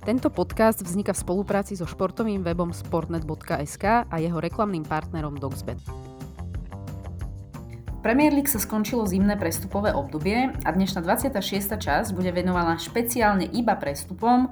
Tento podcast vzniká v spolupráci so športovým webom sportnet.sk a jeho reklamným partnerom Dogsbet. Premier League sa skončilo zimné prestupové obdobie a dnešná 26. časť bude venovaná špeciálne iba prestupom,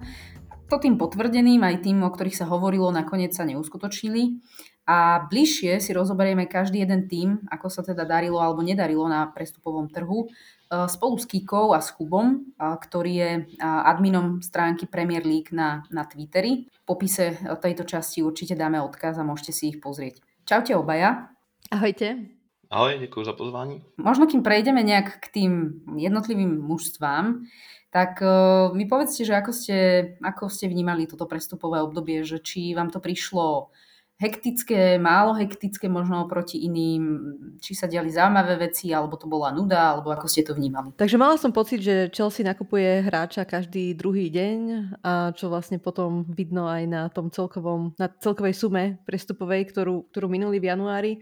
to tým potvrdeným aj tým, o ktorých sa hovorilo, nakoniec sa neuskutočnili. A bližšie si rozoberieme každý jeden tým, ako sa teda darilo alebo nedarilo na prestupovom trhu spolu s Kikou a s Kubom, ktorý je adminom stránky Premier League na, na Twitteri. V popise tejto časti určite dáme odkaz a môžete si ich pozrieť. Čaute obaja. Ahojte. Ahoj, ďakujem za pozvání. Možno kým prejdeme nejak k tým jednotlivým mužstvám, tak uh, mi povedzte, že ako ste, ako ste vnímali toto prestupové obdobie, že či vám to prišlo hektické, málo hektické možno oproti iným, či sa diali zaujímavé veci, alebo to bola nuda, alebo ako ste to vnímali? Takže mala som pocit, že Chelsea nakupuje hráča každý druhý deň a čo vlastne potom vidno aj na tom celkovom, na celkovej sume prestupovej, ktorú, ktorú minuli v januári.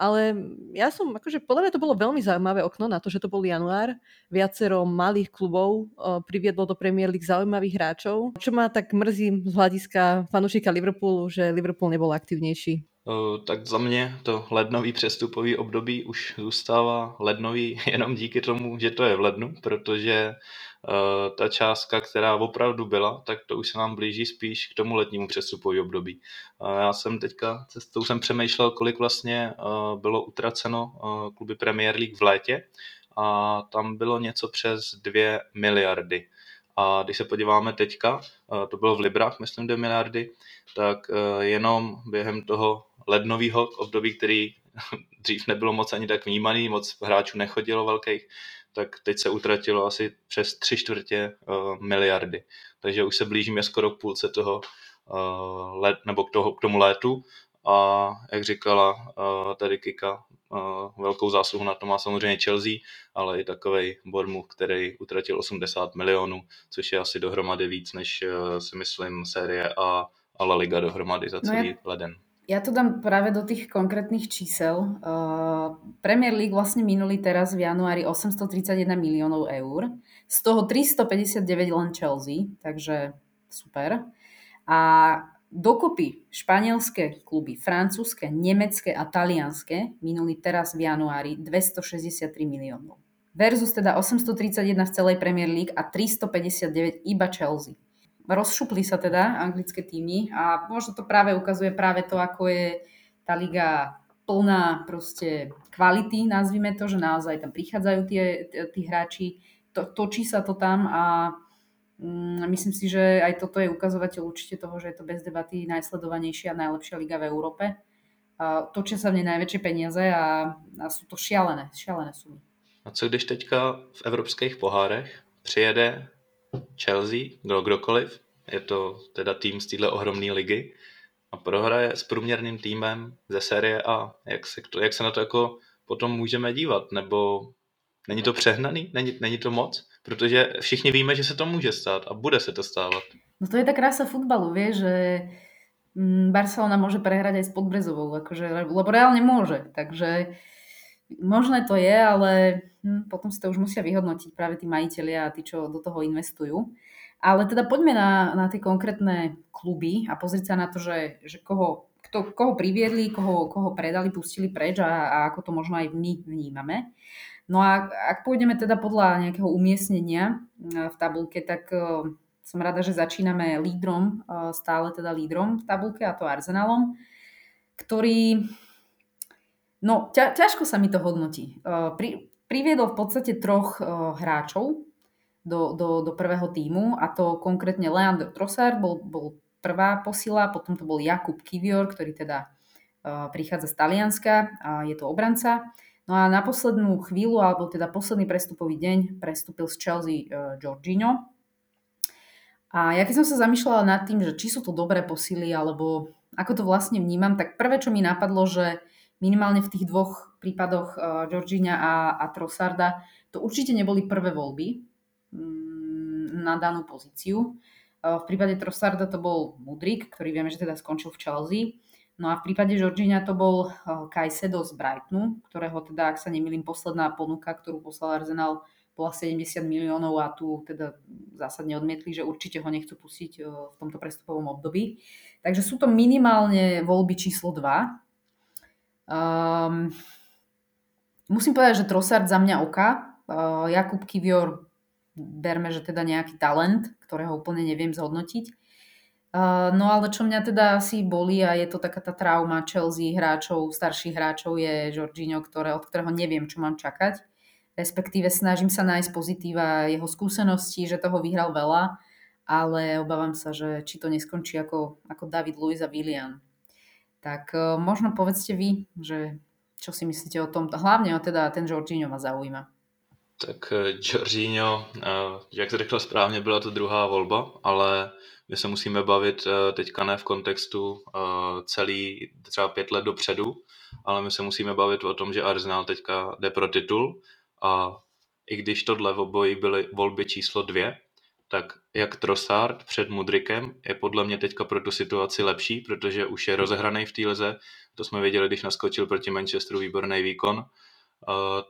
Ale ja som, akože podľa mňa to bolo veľmi zaujímavé okno na to, že to bol január. Viacero malých klubov uh, priviedlo do Premier League zaujímavých hráčov. Čo ma tak mrzí z hľadiska fanúšika Liverpoolu, že Liverpool nebol aktívnejší. Uh, tak za mě to lednový přestupový období už zůstává lednový jenom díky tomu, že to je v lednu, protože ta částka, která opravdu byla, tak to už se nám blíží spíš k tomu letnímu přestupový období. Uh, já jsem teďka cestou jsem přemýšlel, kolik vlastně uh, bylo utraceno kluby Premier League v létě a tam bylo něco přes 2 miliardy. A když se podíváme teďka, to bylo v Librách, myslím 2 miliardy, tak jenom během toho lednového období, který dřív nebylo moc ani tak vnímaný, moc hráčů nechodilo velkých, tak teď se utratilo asi přes tři čtvrtě uh, miliardy. Takže už se blížíme skoro k půlce toho uh, let, nebo k, toho, k tomu létu. A jak říkala uh, tady Kika, uh, velkou zásluhu na to má samozřejmě Chelsea, ale i takový Bormu, který utratil 80 milionů, což je asi dohromady víc, než uh, si myslím série A a La Liga dohromady za celý no ja, leden. Ja to dám práve do tých konkrétnych čísel. Uh, Premier League vlastne minuli teraz v januári 831 miliónov eur, z toho 359 len Chelsea, takže super. A dokopy španielské kluby, francúzske, nemecké a talianské minuli teraz v januári 263 miliónov. Versus teda 831 v celej Premier League a 359 iba Chelsea rozšupli sa teda anglické týmy a možno to práve ukazuje práve to, ako je tá liga plná proste kvality, nazvime to, že naozaj tam prichádzajú tie, tí hráči, to, točí sa to tam a mm, myslím si, že aj toto je ukazovateľ určite toho, že je to bez debaty najsledovanejšia a najlepšia liga v Európe. Točia sa v nej najväčšie peniaze a, a sú to šialené, šialené sumy. A co když teďka v evropských pohárech přijede Chelsea, kdo, kdokoliv, je to teda tým z téhle ohromné ligy a prohraje s průměrným týmem ze série A. Jak se, jak se na to jako potom můžeme dívat? Nebo není to přehnaný? Není, není to moc? Protože všichni víme, že se to může stát a bude se to stávat. No to je tá krása futbalu, vie, že mm, Barcelona môže prehrať aj s Podbrezovou, akože, lebo reálne môže, takže možné to je, ale hm, potom si to už musia vyhodnotiť práve tí majiteľia a tí, čo do toho investujú. Ale teda poďme na, na tie konkrétne kluby a pozrieť sa na to, že, že koho, kto, koho priviedli, koho, koho predali, pustili preč a, a ako to možno aj my vnímame. No a ak pôjdeme teda podľa nejakého umiestnenia e, v tabulke, tak uh, som rada, že začíname lídrom, uh, stále teda lídrom v tabulke, a to Arsenalom, ktorý, no ťa, ťažko sa mi to hodnotí. Uh, pri, priviedol v podstate troch hráčov, do, do, do prvého týmu a to konkrétne Leandro Trossard bol, bol prvá posila, potom to bol Jakub Kivior, ktorý teda uh, prichádza z Talianska a je to obranca. No a na poslednú chvíľu, alebo teda posledný prestupový deň prestúpil z Chelsea uh, Jorginho. A ja keď som sa zamýšľala nad tým, že či sú to dobré posily, alebo ako to vlastne vnímam, tak prvé, čo mi napadlo, že minimálne v tých dvoch prípadoch uh, Georgina a, a Trossarda to určite neboli prvé voľby, Mm, na danú pozíciu. V prípade Trossarda to bol Mudrik, ktorý vieme, že teda skončil v Chelsea. No a v prípade Georgina to bol Kajsedo z Brightonu, ktorého teda, ak sa nemýlim, posledná ponuka, ktorú poslal Arsenal, bola 70 miliónov a tu teda zásadne odmietli, že určite ho nechcú pustiť v tomto prestupovom období. Takže sú to minimálne voľby číslo 2. Um, musím povedať, že Trossard za mňa oka. Uh, Jakub Kivior berme, že teda nejaký talent, ktorého úplne neviem zhodnotiť. Uh, no ale čo mňa teda asi bolí a je to taká tá trauma Chelsea hráčov, starších hráčov je Jorginho, ktoré, od ktorého neviem, čo mám čakať. Respektíve snažím sa nájsť pozitíva jeho skúsenosti, že toho vyhral veľa, ale obávam sa, že či to neskončí ako, ako David Luiz a William. Tak uh, možno povedzte vy, že čo si myslíte o tom, hlavne teda ten Jorginho ma zaujíma. Tak Jorginho, eh, jak jsi řekl správně, byla to druhá volba, ale my se musíme bavit teďka ne v kontextu celý třeba pět let dopředu, ale my se musíme bavit o tom, že Arsenal teďka jde pro titul a i když tohle v oboji byly volby číslo dvě, tak jak Trossard před Mudrikem je podle mě teďka pro tu situaci lepší, protože už je rozehraný v té lize, to jsme viděli, když naskočil proti Manchesteru výborný výkon,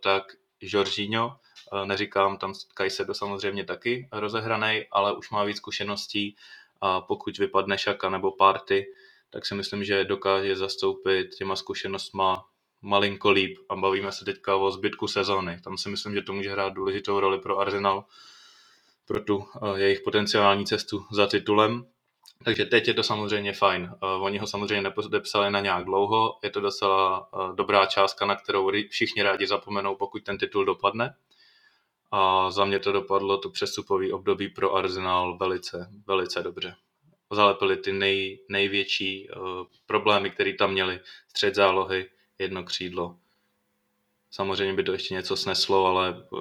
tak Jorginho neříkám, tam Kajsedo samozřejmě taky rozehraný, ale už má víc zkušeností. A pokud vypadne Šaka nebo Party, tak si myslím, že dokáže zastoupit těma zkušenostma malinko líp. A bavíme se teďka o zbytku sezóny. Tam si myslím, že to může hrát důležitou roli pro Arsenal, pro tu jejich potenciální cestu za titulem. Takže teď je to samozřejmě fajn. Oni ho samozřejmě nepodepsali na nějak dlouho, je to docela dobrá částka, na kterou všichni rádi zapomenou, pokud ten titul dopadne a za mě to dopadlo to přestupový období pro Arsenal velice, velice dobře. Zalepili ty nej, největší problémy, které tam měli, střed zálohy, jedno křídlo. Samozřejmě by to ještě něco sneslo, ale uh,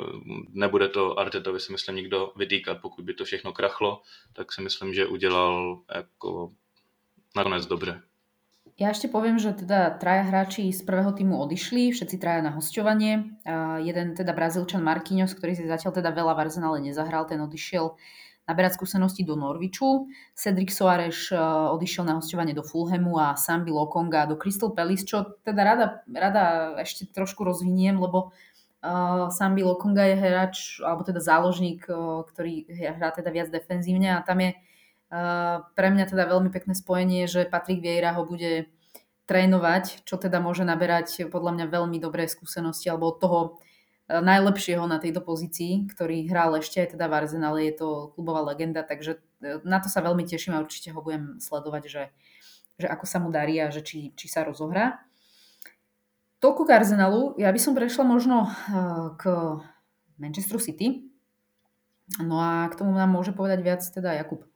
nebude to Artetovi si myslím nikdo vytýkat, pokud by to všechno krachlo, tak si myslím, že udělal jako nakonec dobře. Ja ešte poviem, že teda traja hráči z prvého týmu odišli, všetci traja na hostovanie. A jeden teda Brazílčan Marquinhos, ktorý si zatiaľ teda veľa v Arsenale nezahral, ten odišiel naberať skúsenosti do Norviču. Cedric Soares e, odišiel na hostovanie do Fulhamu a Sambi Lokonga do Crystal Palace, čo teda rada, rada ešte trošku rozviniem, lebo uh, Sambi Lokonga je hráč, alebo teda záložník, uh, ktorý hrá teda viac defenzívne a tam je pre mňa teda veľmi pekné spojenie, že Patrik Vieira ho bude trénovať, čo teda môže naberať podľa mňa veľmi dobré skúsenosti alebo od toho najlepšieho na tejto pozícii, ktorý hral ešte aj teda v Arsenale, je to klubová legenda, takže e, na to sa veľmi teším a určite ho budem sledovať, že, že ako sa mu darí a že či, či sa rozohrá. Toľko k Arsenalu. Ja by som prešla možno e, k Manchesteru City. No a k tomu nám môže povedať viac teda Jakub.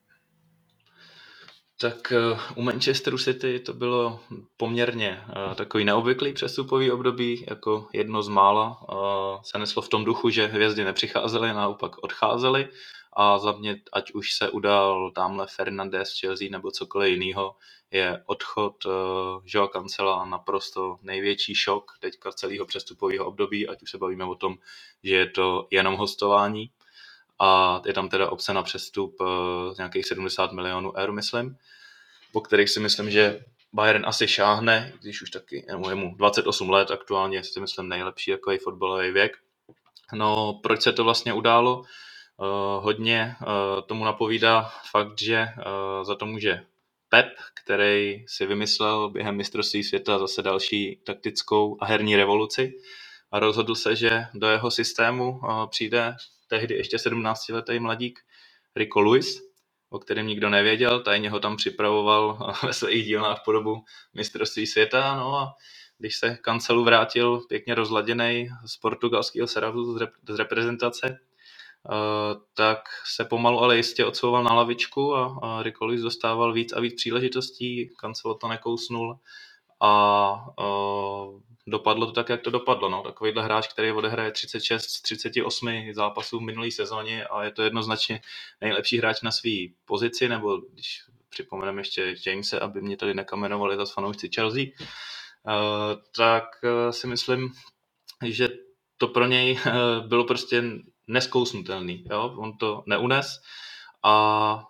Tak eh, u Manchesteru City to bylo poměrně uh, takový neobvyklý přestupový období, jako jedno z mála. Uh, se neslo v tom duchu, že hvězdy nepřicházely, naopak odcházely a za mě, ať už se udál tamhle Fernandez, Chelsea nebo cokoliv jiného, je odchod Joa Cancela naprosto největší šok teďka celého přestupového období, ať už se bavíme o tom, že je to jenom hostování, a je tam teda obce na přestup uh, nějakých 70 milionů eur, myslím, po kterých si myslím, že Bayern asi šáhne, když už taky je mu 28 let, aktuálně si myslím nejlepší jako je fotbalový věk. No, proč se to vlastně událo? Uh, hodně uh, tomu napovídá fakt, že uh, za to může Pep, který si vymyslel během mistrovství světa zase další taktickou a herní revoluci a rozhodl se, že do jeho systému přijde tehdy ještě 17-letý mladík Rico Lewis, o kterém nikdo nevěděl, tajně ho tam připravoval ve svých dílnách po dobu mistrovství světa, no a když se kancelu vrátil pěkně rozladěný z portugalského Saravu z reprezentace, Uh, tak se pomalu ale jistě odsouval na lavičku a, a Rikolis dostával víc a víc příležitostí, kancelo to nekousnul a uh, dopadlo to tak, jak to dopadlo. No. Takovýhle hráč, který odehraje 36 z 38 zápasů v minulé sezóně a je to jednoznačně nejlepší hráč na své pozici, nebo když připomeneme ještě Jamese, aby mě tady nekamenovali za fanoušci Chelsea, uh, tak uh, si myslím, že to pro něj uh, bylo prostě neskousnutelný. Jo? On to neunes a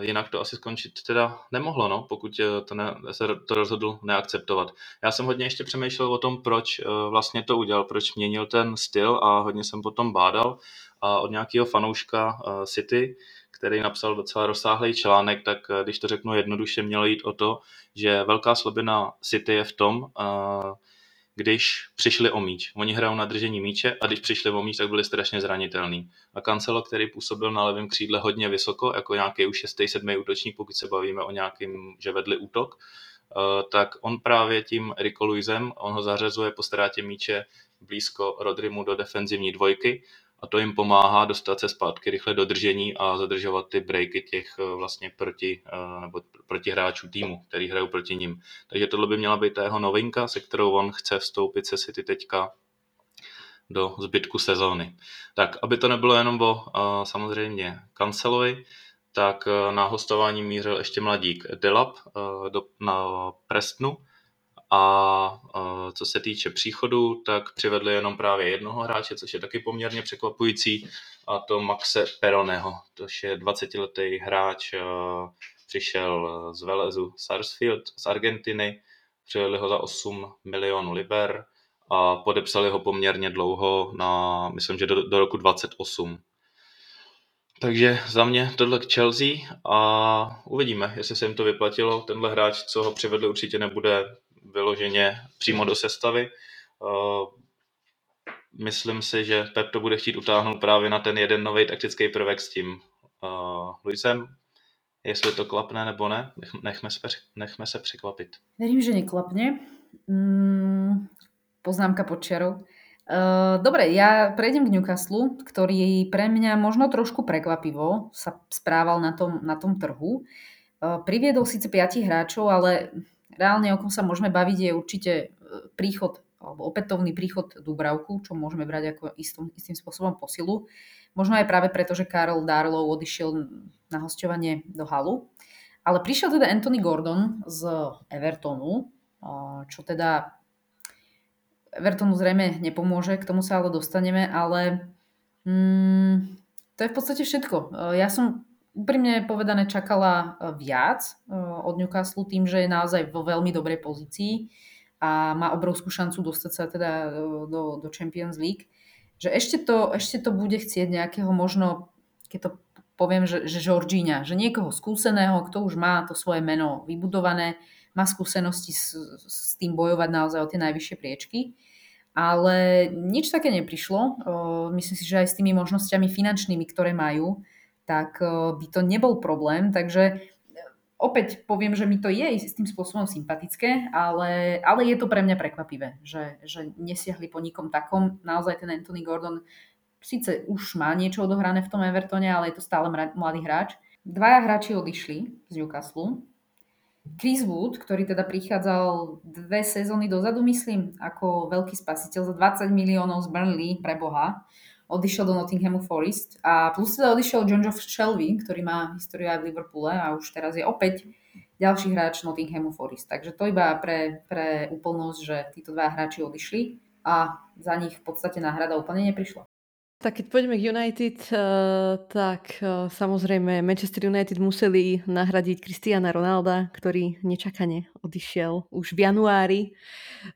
jinak to asi skončit teda nemohlo, no, pokud to ne, se to rozhodl neakceptovat. Já jsem hodně ještě přemýšlel o tom, proč vlastně to udělal, proč měnil ten styl a hodně jsem potom bádal a od nějakého fanouška City, který napsal docela rozsáhlý článek, tak když to řeknu jednoduše, mělo jít o to, že velká slabina City je v tom, když přišli o míč. Oni hrajou na držení míče a když přišli o míč, tak byli strašně zranitelní. A Cancelo, který působil na levém křídle hodně vysoko, jako nějaký už 6. 7. útočník, pokud se bavíme o nějakým, že vedli útok, eh, tak on právě tím Rico Luisem, on ho zařazuje po ztrátě míče blízko Rodrimu do defenzivní dvojky a to jim pomáhá dostat se zpátky rychle do držení a zadržovat ty breaky těch eh, vlastně proti, eh, nebo proti hráčů týmu, který hrajou proti ním. Takže tohle by měla být ta jeho novinka, se kterou on chce vstoupit se City teďka do zbytku sezóny. Tak, aby to nebylo jenom o uh, samozřejmě Kancelovi, tak na hostování mířil ještě mladík Delap do, na Prestnu, a co se týče příchodu, tak přivedli jenom právě jednoho hráče, což je taky poměrně překvapující, a to Maxe Peroneho, To je 20-letý hráč, přišel z Velezu Sarsfield z Argentiny, přivedli ho za 8 milionů liber a podepsali ho poměrně dlouho, na, myslím, že do, do roku 28. Takže za mě tohle k Chelsea a uvidíme, jestli se jim to vyplatilo. Tenhle hráč, co ho přivedli, určitě nebude vyloženě přímo do sestavy. Eh, myslím si, že Pep to bude chtít utáhnout právě na ten jeden nový taktický prvek s tím uh, Luisem. Jestli to klapne nebo ne, nechme se, nechme se překvapit. Verím, že neklapne. Mm, poznámka pod čiarou. Uh, dobre, ja prejdem k Newcastle, ktorý pre mňa možno trošku prekvapivo sa správal na tom, na tom trhu. Uh, priviedol síce 5 hráčov, ale reálne, o kom sa môžeme baviť, je určite e, príchod alebo opätovný príchod Dubravku, čo môžeme brať ako istým, istým spôsobom posilu. Možno aj práve preto, že Karol Darlow odišiel na hostovanie do Halu. Ale prišiel teda Anthony Gordon z Evertonu, čo teda Evertonu zrejme nepomôže, k tomu sa ale dostaneme, ale mm, to je v podstate všetko. E, ja som úprimne povedané čakala e, viac e, od Newcastle tým, že je naozaj vo veľmi dobrej pozícii a má obrovskú šancu dostať sa teda e, do, do Champions League. Že ešte to, ešte to bude chcieť nejakého možno, keď to poviem, že, že Georgina, že niekoho skúseného, kto už má to svoje meno vybudované, má skúsenosti s, s tým bojovať naozaj o tie najvyššie priečky. Ale nič také neprišlo. Myslím si, že aj s tými možnosťami finančnými, ktoré majú, tak eh, by to nebol problém. Takže eh, opäť poviem, že mi to je s tým spôsobom sympatické, ale, ale je to pre mňa prekvapivé, že, že nesiahli po nikom takom. Naozaj ten Anthony Gordon síce už má niečo odohrané v tom Evertone, ale je to stále mladý hráč. Dvaja hráči odišli z Newcastle. Chris Wood, ktorý teda prichádzal dve sezóny dozadu, myslím, ako veľký spasiteľ za 20 miliónov z Burnley pre Boha odišiel do Nottinghamu Forest a plus teda odišiel John Joe Shelby, ktorý má históriu aj v Liverpoole a už teraz je opäť ďalší hráč Nottinghamu Forest. Takže to iba pre, pre úplnosť, že títo dva hráči odišli a za nich v podstate náhrada úplne neprišla. Tak keď pôjdeme k United, eh, tak eh, samozrejme Manchester United museli nahradiť Cristiana Ronalda, ktorý nečakane odišiel už v januári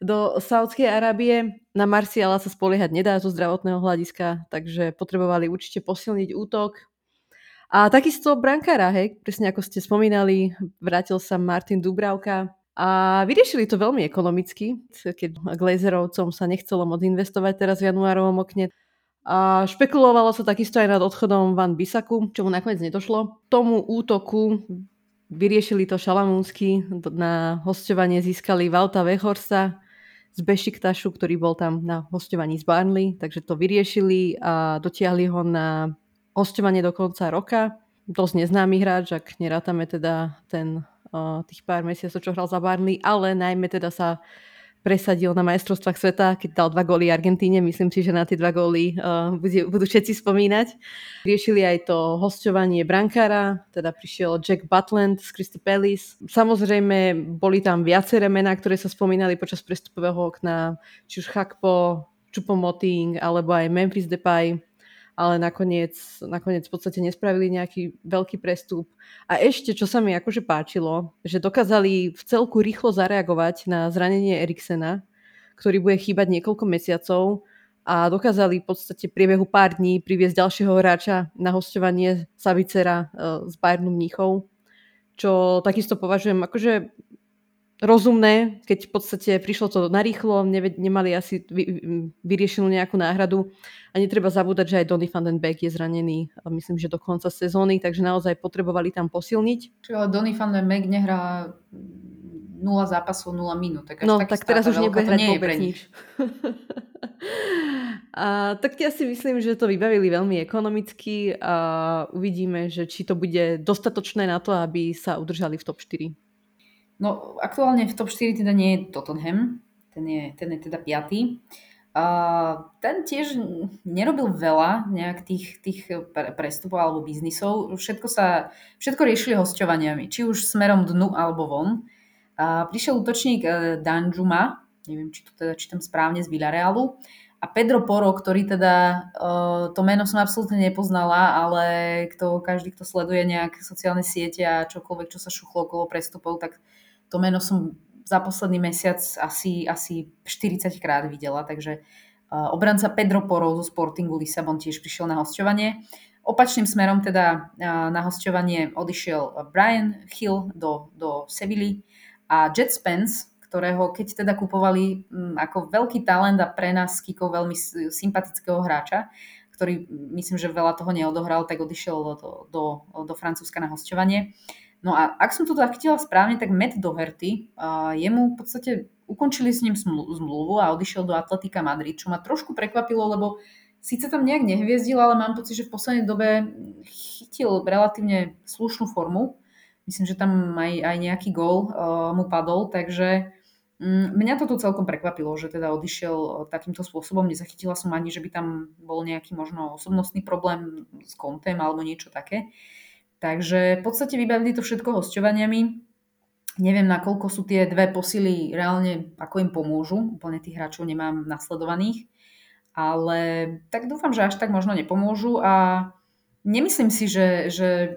do Saudskej Arábie. Na Marciala sa spoliehať nedá zo zdravotného hľadiska, takže potrebovali určite posilniť útok. A takisto brankára, hej, presne ako ste spomínali, vrátil sa Martin Dubravka, a vyriešili to veľmi ekonomicky, keď Glazerovcom sa nechcelo moc investovať teraz v januárovom okne, a špekulovalo sa takisto aj nad odchodom Van Bisaku, čo mu nakoniec nedošlo. Tomu útoku vyriešili to šalamúnsky, na hostovanie získali Valta Vehorsa z Bešiktašu, ktorý bol tam na hostovaní z Barnley, takže to vyriešili a dotiahli ho na hostovanie do konca roka. Dosť neznámy hráč, ak nerátame teda ten, tých pár mesiacov, čo hral za Barnley, ale najmä teda sa presadil na majstrovstvách sveta, keď dal dva góly Argentíne. Myslím si, že na tie dva góly uh, budú, všetci spomínať. Riešili aj to hostovanie brankára, teda prišiel Jack Butland z Crystal Palace. Samozrejme, boli tam viaceré mená, ktoré sa spomínali počas prestupového okna, či už Chakpo, Chupomoting, alebo aj Memphis Depay. Ale nakoniec, nakoniec v podstate nespravili nejaký veľký prestup. A ešte, čo sa mi akože páčilo, že dokázali v celku rýchlo zareagovať na zranenie Eriksena, ktorý bude chýbať niekoľko mesiacov a dokázali v podstate priebehu pár dní priviesť ďalšieho hráča na hostovanie Savicera e, z Bayernu Mníchov, čo takisto považujem akože rozumné, keď v podstate prišlo to narýchlo, nemali asi vyriešenú nejakú náhradu a netreba zabúdať, že aj Donny van den Beek je zranený, myslím, že do konca sezóny, takže naozaj potrebovali tam posilniť. Čiže Donny van den Beek nehrá 0 zápasov, 0 minút. Tak no, tak teraz už nebude hrať vôbec nič. a tak ja si myslím, že to vybavili veľmi ekonomicky a uvidíme, že či to bude dostatočné na to, aby sa udržali v top 4. No aktuálne v top 4 teda nie je Tottenham, ten je, ten je teda piatý. A ten tiež nerobil veľa nejak tých, tých prestupov alebo biznisov. Všetko, sa, všetko riešili hosťovaniami, či už smerom dnu alebo von. A prišiel útočník e, Danjuma, neviem, či to teda čítam správne, z Villarealu. A Pedro Poro, ktorý teda, e, to meno som absolútne nepoznala, ale kto, každý, kto sleduje nejak sociálne siete a čokoľvek, čo sa šuchlo okolo prestupov, tak to meno som za posledný mesiac asi, asi 40 krát videla, takže uh, obranca Pedro Poro zo Sportingu Lisabon tiež prišiel na hostovanie. Opačným smerom teda uh, na hostovanie odišiel Brian Hill do, do Sevilly a Jet Spence, ktorého keď teda kupovali ako veľký talent a pre nás kikov veľmi sympatického hráča, ktorý myslím, že veľa toho neodohral, tak odišiel do, do, do Francúzska na hostovanie. No a ak som to zachytila správne, tak Matt Doherty, uh, jemu v podstate ukončili s ním zmluvu a odišiel do Atletika Madrid, čo ma trošku prekvapilo, lebo síce tam nejak nehviezdil, ale mám pocit, že v poslednej dobe chytil relatívne slušnú formu. Myslím, že tam aj, aj nejaký gól uh, mu padol, takže um, mňa to tu celkom prekvapilo, že teda odišiel takýmto spôsobom. Nezachytila som ani, že by tam bol nejaký možno osobnostný problém s kontem alebo niečo také. Takže v podstate vybavili to všetko hosťovaniami. Neviem, nakoľko sú tie dve posily reálne, ako im pomôžu. Úplne tých hráčov nemám nasledovaných. Ale tak dúfam, že až tak možno nepomôžu a nemyslím si, že, že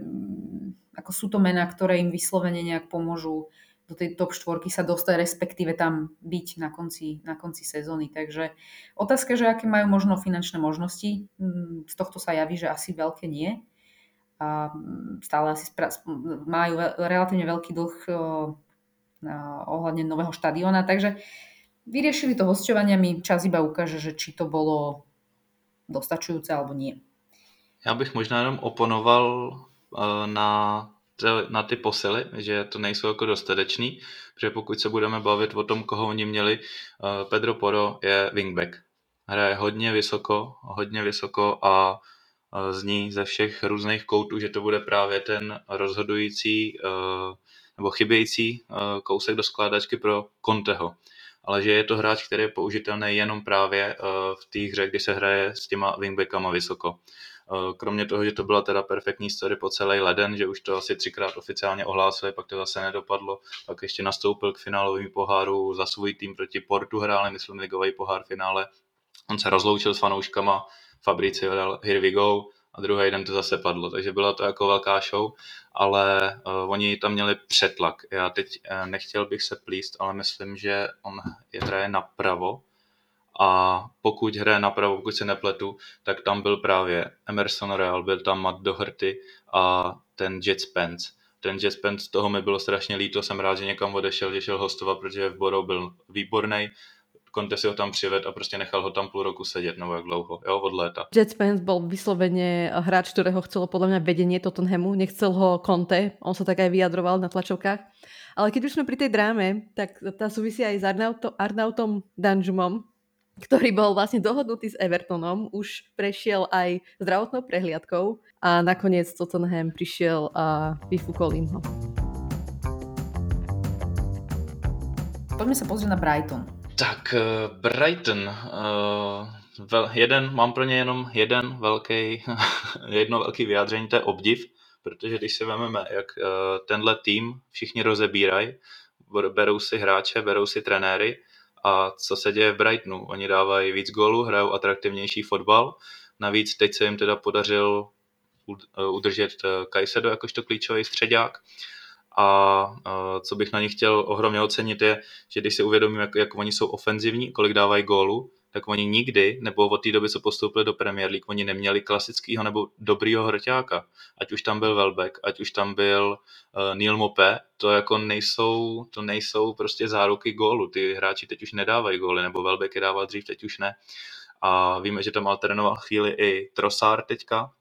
ako sú to mená, ktoré im vyslovene nejak pomôžu do tej top štvorky sa dostať, respektíve tam byť na konci, na konci sezóny. Takže otázka, že aké majú možno finančné možnosti, mm, z tohto sa javí, že asi veľké nie a stále asi majú relatívne veľký dlh ohľadne nového štadiona, takže vyriešili to hosťovaniami, čas iba ukáže, že či to bolo dostačujúce alebo nie. Já bych možná jenom oponoval na, na ty posily, že to nejsou jako dostatečný, protože pokud se budeme bavit o tom, koho oni měli, Pedro Poro je wingback. Hraje hodně vysoko, hodně vysoko a zní ze všech různých koutů, že to bude právě ten rozhodující eh, nebo chybějící eh, kousek do skládačky pro Conteho. Ale že je to hráč, který je použitelný jenom právě eh, v té hře, kdy se hraje s těma wingbackama vysoko. Kromě toho, že to byla teda perfektní story po celý leden, že už to asi třikrát oficiálně ohlásili, pak to zase nedopadlo, pak ještě nastoupil k finálovým poháru za svůj tým proti Portu hráli, myslím, ligový pohár finále. On se rozloučil s fanouškama, Fabricio dal Here we go a druhý den to zase padlo, takže byla to jako velká show, ale uh, oni tam měli přetlak. Já teď uh, nechtěl bych se plíst, ale myslím, že on je hraje napravo a pokud hraje napravo, pokud se nepletu, tak tam byl právě Emerson Real, byl tam Matt Doherty a ten Jet Spence. Ten Jet Spence, toho mi bylo strašně líto, jsem rád, že někam odešel, že šel hostovat, protože v Borou byl výborný Conte si ho tam přived a prostě nechal ho tam půl roku sedět, nebo jak dlouho, jo, od léta. Jet Spence bol vyslovene hráč, ktorého chcelo podľa mňa vedenie Tottenhamu, nechcel ho Conte, on sa tak aj vyjadroval na tlačovkách. Ale keď už sme pri tej dráme, tak tá súvisí aj s Arnauto, Arnautom Danžumom, ktorý bol vlastne dohodnutý s Evertonom, už prešiel aj zdravotnou prehliadkou a nakoniec Tottenham prišiel a vyfúkol im ho. Poďme sa pozrieť na Brighton. Tak uh, Brighton, vel, jeden, mám pro ně jenom jeden velký, jedno velký vyjádření, to je obdiv, protože když si vezmeme, jak uh, tenhle tým všichni rozebírají, berou si hráče, berou si trenéry a co se děje v Brightonu. Oni dávají víc gólů, hrajou atraktivnější fotbal, Navíc teď se jim teda podařil udržet Kajsedo jakožto klíčový středák. A co bych na nich chtěl ohromně ocenit je, že když si uvědomím, jak, jak oni jsou ofenzivní, kolik dávají gólu, tak oni nikdy, nebo od té doby, co postoupili do Premier League, oni neměli klasického nebo dobrýho hrťáka. Ať už tam byl Welbeck, ať už tam byl uh, Neil Mope, to jako nejsou, to nejsou prostě záruky gólu. Ty hráči teď už nedávají góly, nebo Welbeck je dával dřív, teď už ne. A víme, že tam alternoval chvíli i Trossard teďka,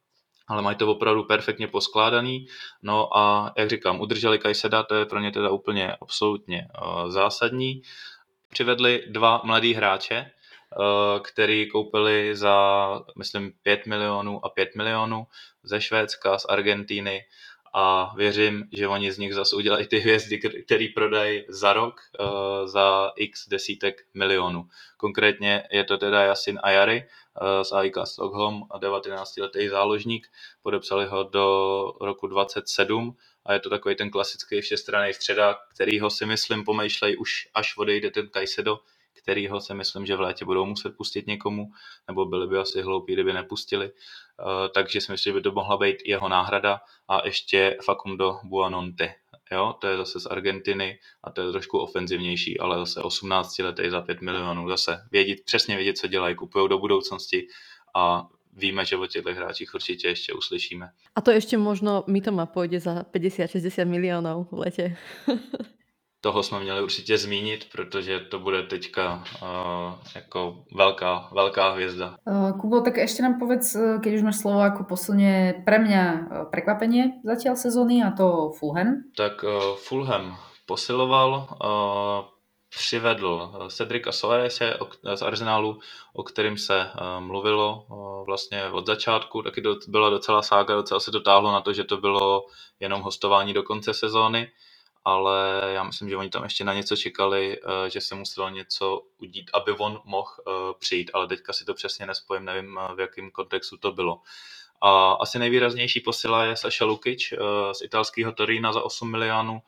ale mají to opravdu perfektně poskládaný. No a jak říkám, udrželi Kajseda, to je pro ně teda úplně absolutně uh, zásadní. Přivedli dva mladý hráče, uh, který koupili za, myslím, 5 milionů a 5 milionů ze Švédska, z Argentíny a věřím, že oni z nich zase udělají ty hvězdy, který prodají za rok uh, za x desítek milionů. Konkrétně je to teda Yasin Ayari uh, z AIK Stockholm, 19-letý záložník, podepsali ho do roku 27 a je to takový ten klasický všestranný středák, kterýho si myslím pomýšlej už až odejde ten Kajsedo, kterýho si myslím, že v létě budou muset pustit někomu, nebo byli by asi hloupí, kdyby nepustili. Eh, takže si myslím, že by to mohla být jeho náhrada a ještě Facundo Buononte. Jo, to je zase z Argentiny a to je trošku ofenzivnější, ale zase 18 letý za 5 milionů. Zase vědět, přesně vědět, co dělají, kupují do budoucnosti a víme, že o těchto hráčích určitě ještě uslyšíme. A to ještě možno mi to má půjde za 50-60 milionů v letě. toho jsme měli určitě zmínit, protože to bude teďka uh, jako velká, velká hvězda. Uh, Kubo, tak ještě nám povedz, eh, keď už máš slovo ako posilne pre mňa prekvapenie zatiaľ sezóny a to Fulham. Tak uh, Fulham posiloval, uh, přivedl Cedrika Soarese z Arsenálu, o kterým se mluvilo vlastně od začátku, taky byla docela sága, docela se to táhlo na to, že to bylo jenom hostování do konce sezóny ale já myslím, že oni tam ještě na něco čekali, eh, že se muselo něco udít, aby on mohl eh, přijít, ale teďka si to přesně nespojím, nevím, eh, v jakém kontextu to bylo. A asi nejvýraznější posila je Saša Lukic z italského Torína za 8 milionů,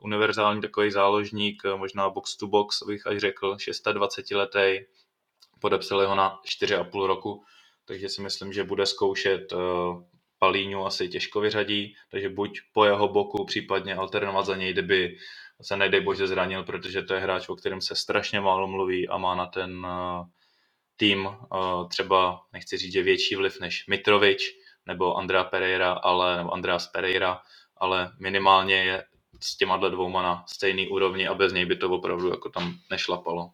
univerzální takový záložník, možná box to box, bych až řekl, 26 letý, podepsali ho na 4,5 roku, takže si myslím, že bude zkoušet Palíňu asi těžko vyřadí, takže buď po jeho boku, případně alternovat za něj, kdyby se nejdej bože zranil, protože to je hráč, o kterém se strašně málo mluví a má na ten uh, tým uh, třeba, nechci říct, že větší vliv než Mitrovič nebo Andrea Pereira, ale, nebo Andreas Pereira, ale minimálně je s těma dvouma na stejný úrovni a bez něj by to opravdu jako tam nešlapalo.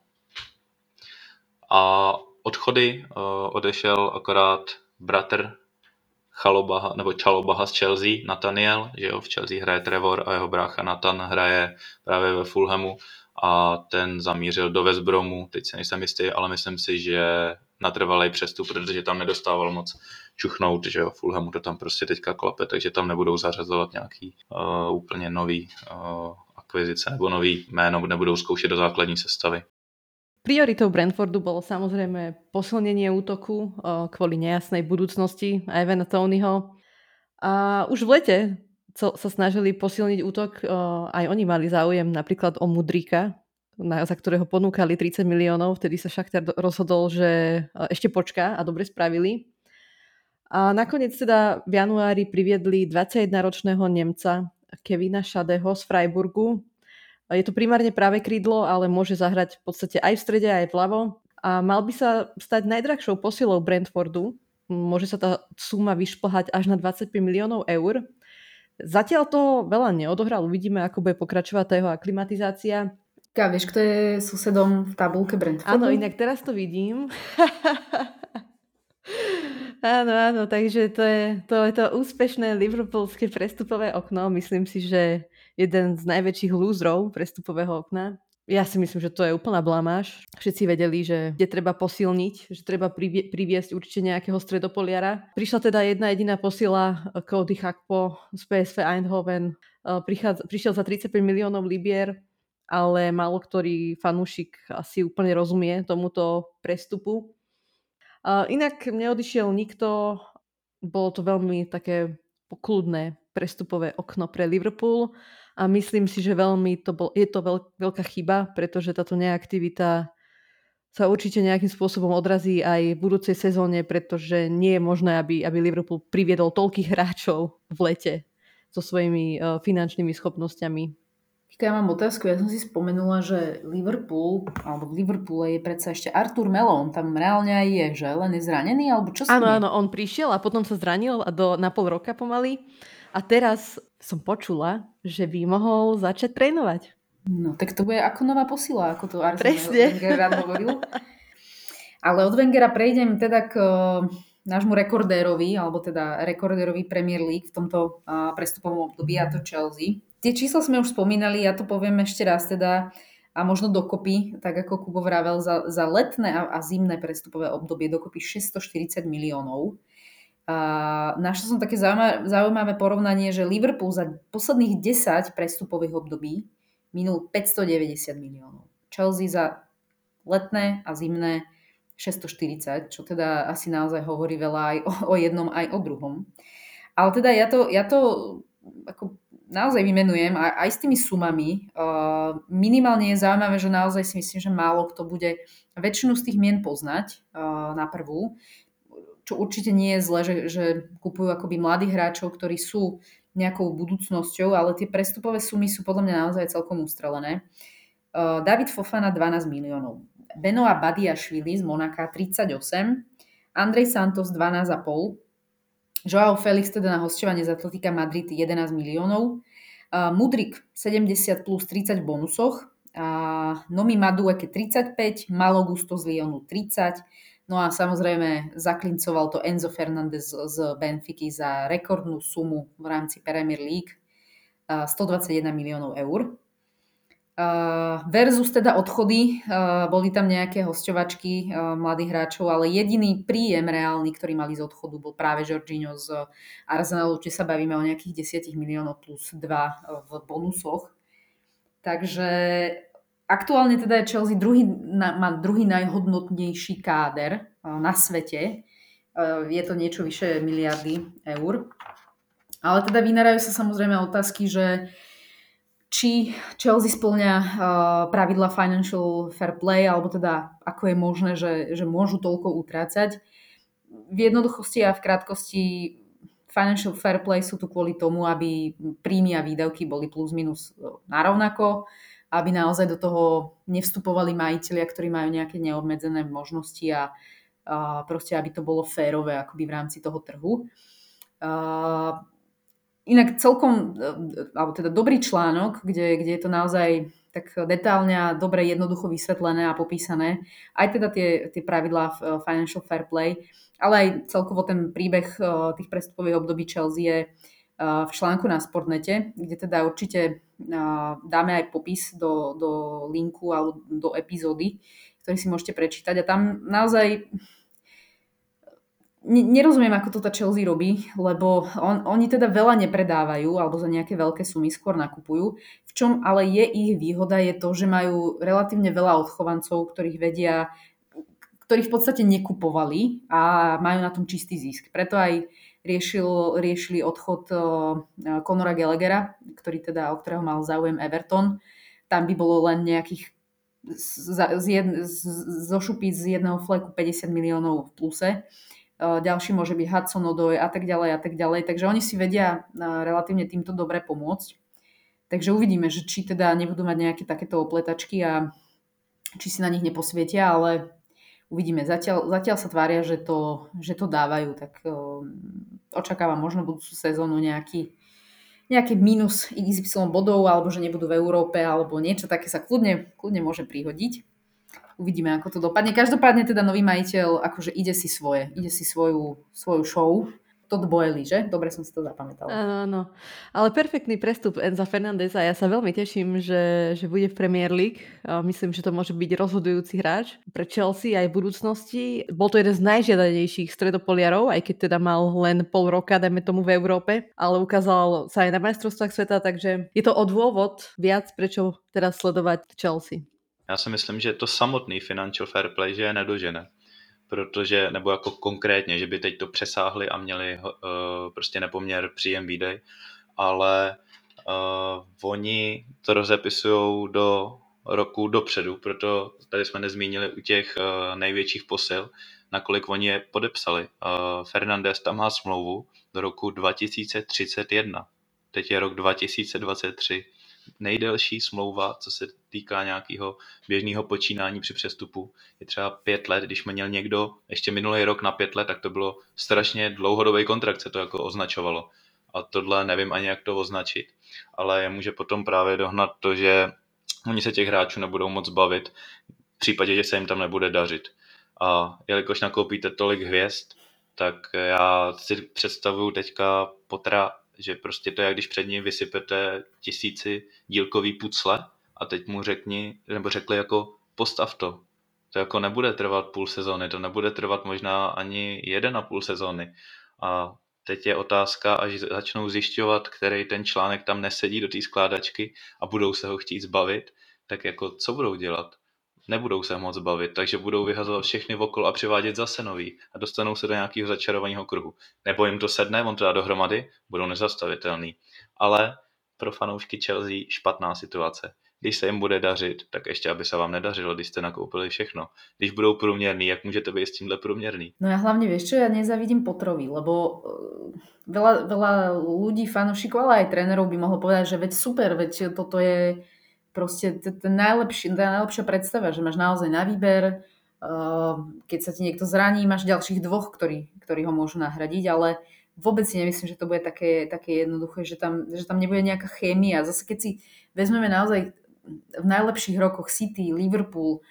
A odchody uh, odešel akorát bratr Chalobaha, nebo Čalobaha z Chelsea, Nathaniel, že jo, v Chelsea hraje Trevor a jeho brácha Nathan hraje právě ve Fulhamu a ten zamířil do West Bromu, teď se nejsem jistý, ale myslím si, že natrvalej přestup, protože tam nedostával moc čuchnout, že jo, Fulhamu to tam prostě teďka klope, takže tam nebudou zařazovat nějaký uh, úplně nový uh, akvizice nebo nový jméno, nebudou zkoušet do základní sestavy. Prioritou Brentfordu bolo samozrejme posilnenie útoku kvôli nejasnej budúcnosti Evana Tonyho. A už v lete sa snažili posilniť útok, aj oni mali záujem napríklad o Mudrika, za ktorého ponúkali 30 miliónov, vtedy sa Šachtar rozhodol, že ešte počká a dobre spravili. A nakoniec teda v januári priviedli 21-ročného Nemca Kevina Šadeho z Freiburgu, je to primárne práve krídlo, ale môže zahrať v podstate aj v strede, aj vľavo. A mal by sa stať najdrahšou posilou Brentfordu. Môže sa tá suma vyšplhať až na 25 miliónov eur. Zatiaľ to veľa neodohral. Uvidíme, ako bude pokračovať tá jeho aklimatizácia. Ka, vieš, kto je susedom v tabulke Brentfordu? Áno, inak teraz to vidím. áno, áno, takže to je, to je to úspešné liverpoolské prestupové okno. Myslím si, že jeden z najväčších lúzrov prestupového okna. Ja si myslím, že to je úplná blamáž. Všetci vedeli, že je treba posilniť, že treba privie- priviesť určite nejakého stredopoliara. Prišla teda jedna jediná posila eh, Cody Hakpo z PSV Eindhoven. Eh, prišiel za 35 miliónov libier, ale málo ktorý fanúšik asi úplne rozumie tomuto prestupu. Eh, inak neodišiel nikto, bolo to veľmi také pokludné prestupové okno pre Liverpool a myslím si, že veľmi to bol, je to veľ, veľká chyba, pretože táto neaktivita sa určite nejakým spôsobom odrazí aj v budúcej sezóne, pretože nie je možné, aby, aby Liverpool priviedol toľkých hráčov v lete so svojimi uh, finančnými schopnosťami. Ja mám otázku, ja som si spomenula, že Liverpool, alebo v Liverpoole je predsa ešte Artur Melon, tam reálne aj je, že len je zranený, alebo čo Áno, áno, on prišiel a potom sa zranil a do, na pol roka pomaly. A teraz som počula, že by mohol začať trénovať. No, tak to bude ako nová posila, ako to Arsene Wenger rád hovoril. Ale od Wengera prejdem teda k nášmu rekordérovi, alebo teda rekordérovi Premier League v tomto uh, prestupovom období a to Chelsea. Tie čísla sme už spomínali, ja to poviem ešte raz teda a možno dokopy, tak ako Kubo vravel, za, za letné a, a zimné prestupové obdobie dokopy 640 miliónov. A našla som také zaujímavé, porovnanie, že Liverpool za posledných 10 prestupových období minul 590 miliónov. Chelsea za letné a zimné 640, čo teda asi naozaj hovorí veľa aj o, o jednom, aj o druhom. Ale teda ja to, ja to ako naozaj vymenujem aj, aj s tými sumami. Uh, minimálne je zaujímavé, že naozaj si myslím, že málo kto bude väčšinu z tých mien poznať uh, na prvú, čo určite nie je zle, že, že kupujú akoby mladých hráčov, ktorí sú nejakou budúcnosťou, ale tie prestupové sumy sú podľa mňa naozaj celkom ustrelené. Uh, David Fofana 12 miliónov. Benoa Badiašvili z Monaka 38, Andrej Santos 12,5, Joao Felix teda na hostovanie z Atletika Madrid 11 miliónov, uh, Mudrik 70 plus 30 v bonusoch, uh, Nomi Madueke 35, Malo Gusto z Lyonu 30, no a samozrejme zaklincoval to Enzo Fernández z Benfiky za rekordnú sumu v rámci Premier League, uh, 121 miliónov eur. Versus teda odchody, boli tam nejaké hostovačky uh, mladých hráčov, ale jediný príjem reálny, ktorý mali z odchodu, bol práve Jorginho z Arsenalu, či sa bavíme o nejakých 10 miliónov plus 2 v bonusoch. Takže aktuálne teda je Chelsea druhý, má druhý najhodnotnejší káder na svete. Je to niečo vyše miliardy eur. Ale teda vynárajú sa samozrejme otázky, že či Chelsea splňa uh, pravidla financial fair play, alebo teda ako je možné, že, že môžu toľko utrácať. V jednoduchosti a v krátkosti financial fair play sú tu kvôli tomu, aby príjmy a výdavky boli plus minus narovnako, aby naozaj do toho nevstupovali majiteľia, ktorí majú nejaké neobmedzené možnosti a, a proste aby to bolo férové akoby v rámci toho trhu. Uh, Inak celkom, e, alebo teda dobrý článok, kde, kde je to naozaj tak detálne a dobre jednoducho vysvetlené a popísané. Aj teda tie, tie pravidlá e, Financial Fair Play, ale aj celkovo ten príbeh e, tých prestupových období Chelsea je v článku na Sportnete, kde teda určite dáme aj popis do, do linku alebo do epizódy, ktorý si môžete prečítať. A tam naozaj nerozumiem, ako to tá Chelsea robí, lebo on, oni teda veľa nepredávajú alebo za nejaké veľké sumy skôr nakupujú. V čom ale je ich výhoda je to, že majú relatívne veľa odchovancov, ktorých vedia, ktorých v podstate nekupovali a majú na tom čistý zisk. Preto aj riešil, riešili odchod uh, Conora Gallaghera, ktorý teda, o ktorého mal záujem Everton. Tam by bolo len nejakých z, z, z, zo šupíc z jedného fleku 50 miliónov v pluse ďalší môže byť Hudson Odoj a tak ďalej a tak ďalej. Takže oni si vedia relatívne týmto dobre pomôcť. Takže uvidíme, že či teda nebudú mať nejaké takéto opletačky a či si na nich neposvietia, ale uvidíme. Zatiaľ, zatiaľ sa tvária, že to, že to dávajú, tak um, očakávam možno budúcu sezónu nejaký, nejaký minus XY bodov, alebo že nebudú v Európe, alebo niečo také sa kľudne, kľudne môže prihodiť uvidíme, ako to dopadne. Každopádne teda nový majiteľ akože ide si svoje, ide si svoju, svoju show. Todd Boehly, že? Dobre som si to zapamätala. Áno, áno. Ale perfektný prestup Enza Fernandeza. Ja sa veľmi teším, že, že bude v Premier League. Myslím, že to môže byť rozhodujúci hráč pre Chelsea aj v budúcnosti. Bol to jeden z najžiadanejších stredopoliarov, aj keď teda mal len pol roka, dajme tomu v Európe, ale ukázal sa aj na majstrovstvách sveta, takže je to o dôvod viac, prečo teraz sledovať Chelsea. Já si myslím, že to samotný financial fair play, že je nedožene. Protože, nebo jako konkrétně, že by teď to přesáhli a měli uh, prostě nepoměr příjem výdej, ale uh, oni to rozepisují do roku dopředu, proto tady jsme nezmínili u těch uh, největších posil, nakolik oni je podepsali. Uh, Fernandez tam má smlouvu do roku 2031. Teď je rok 2023. Nejdelší smlouva, co se týká nějakého běžného počínání při přestupu, je třeba pět let. Když měl někdo ještě minulý rok na pět let, tak to bylo strašně dlouhodobý kontrakt, se to jako označovalo. A tohle nevím ani, jak to označit. Ale je může potom právě dohnat to, že oni se těch hráčů nebudou moc bavit v případě, že se jim tam nebude dařit. A jelikož nakoupíte tolik hvězd, tak já si představuju teďka potra, že prostě to je, když před ním vysypete tisíci dílkový pucle a teď mu řekni, nebo řekli jako postav to. To jako nebude trvat půl sezóny, to nebude trvat možná ani jeden a půl sezóny. A teď je otázka, až začnou zjišťovat, který ten článek tam nesedí do té skládačky a budou se ho chtít zbavit, tak jako co budou dělat? Nebudou se moc bavit, takže budou vyhazovat všechny okolo a přivádět zase nový a dostanou se do nějakého začarovaného kruhu. Nebo jim to sedne, on to dá dohromady, budou nezastavitelný. Ale pro fanoušky Chelsea špatná situace. Když se jim bude dařit, tak ještě, aby se vám nedařilo, když jste nakoupili všechno. Když budou průměrní, jak můžete být s tímhle průměrný? No ja hlavne vieš čo, ja nezavidím Potrovi, lebo eh, veľa, veľa ľudí, fanúšikov, ale aj trénerov by mohlo povedať, že veď super, veď toto je proste ten najlepší, tá najlepšia predstava, že máš naozaj na výber, keď sa ti niekto zraní, máš ďalších dvoch, ktorí, ktorí ho môžu nahradiť, ale vôbec si nemyslím, že to bude také, také jednoduché, že tam, že tam nebude nejaká chémia. Zase keď si vezmeme naozaj v najlepších rokoch City, Liverpool,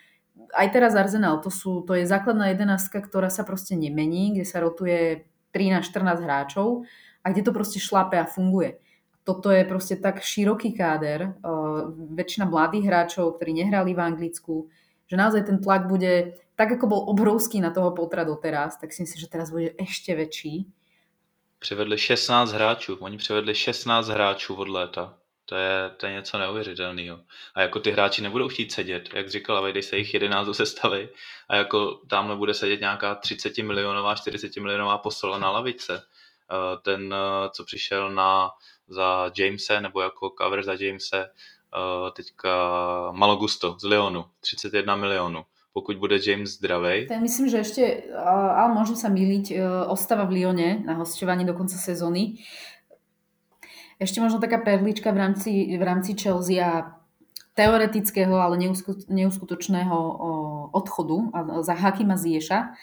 aj teraz Arsenal, to, sú, to je základná jedenástka, ktorá sa proste nemení, kde sa rotuje 13-14 hráčov a kde to proste šlape a funguje toto je proste tak široký káder, uh, väčšina mladých hráčov, ktorí nehrali v Anglicku, že naozaj ten tlak bude, tak ako bol obrovský na toho Potra doteraz, tak si myslím, že teraz bude ešte väčší. Přivedli 16 hráčů, oni přivedli 16 hráčů od léta. To je, to je něco neuvěřitelného. A jako ty hráči nebudou chtít sedět, jak říkala, vejde se jich 11 do sestavy a jako tamhle bude sedět nějaká 30 milionová, 40 milionová posila na lavice. Uh, ten, uh, co přišel na za Jamese, nebo jako cover za Jamese, uh, teďka Malogusto z Lyonu, 31 milionů. Pokud bude James zdravej. Ja myslím, že ešte, ale môžem sa miliť, ostáva v Lyone na hostovaní do konca sezóny. Ešte možno taká perlička v rámci, v rámci Chelsea a teoretického, ale neuskutočného odchodu za Hakima Zieša,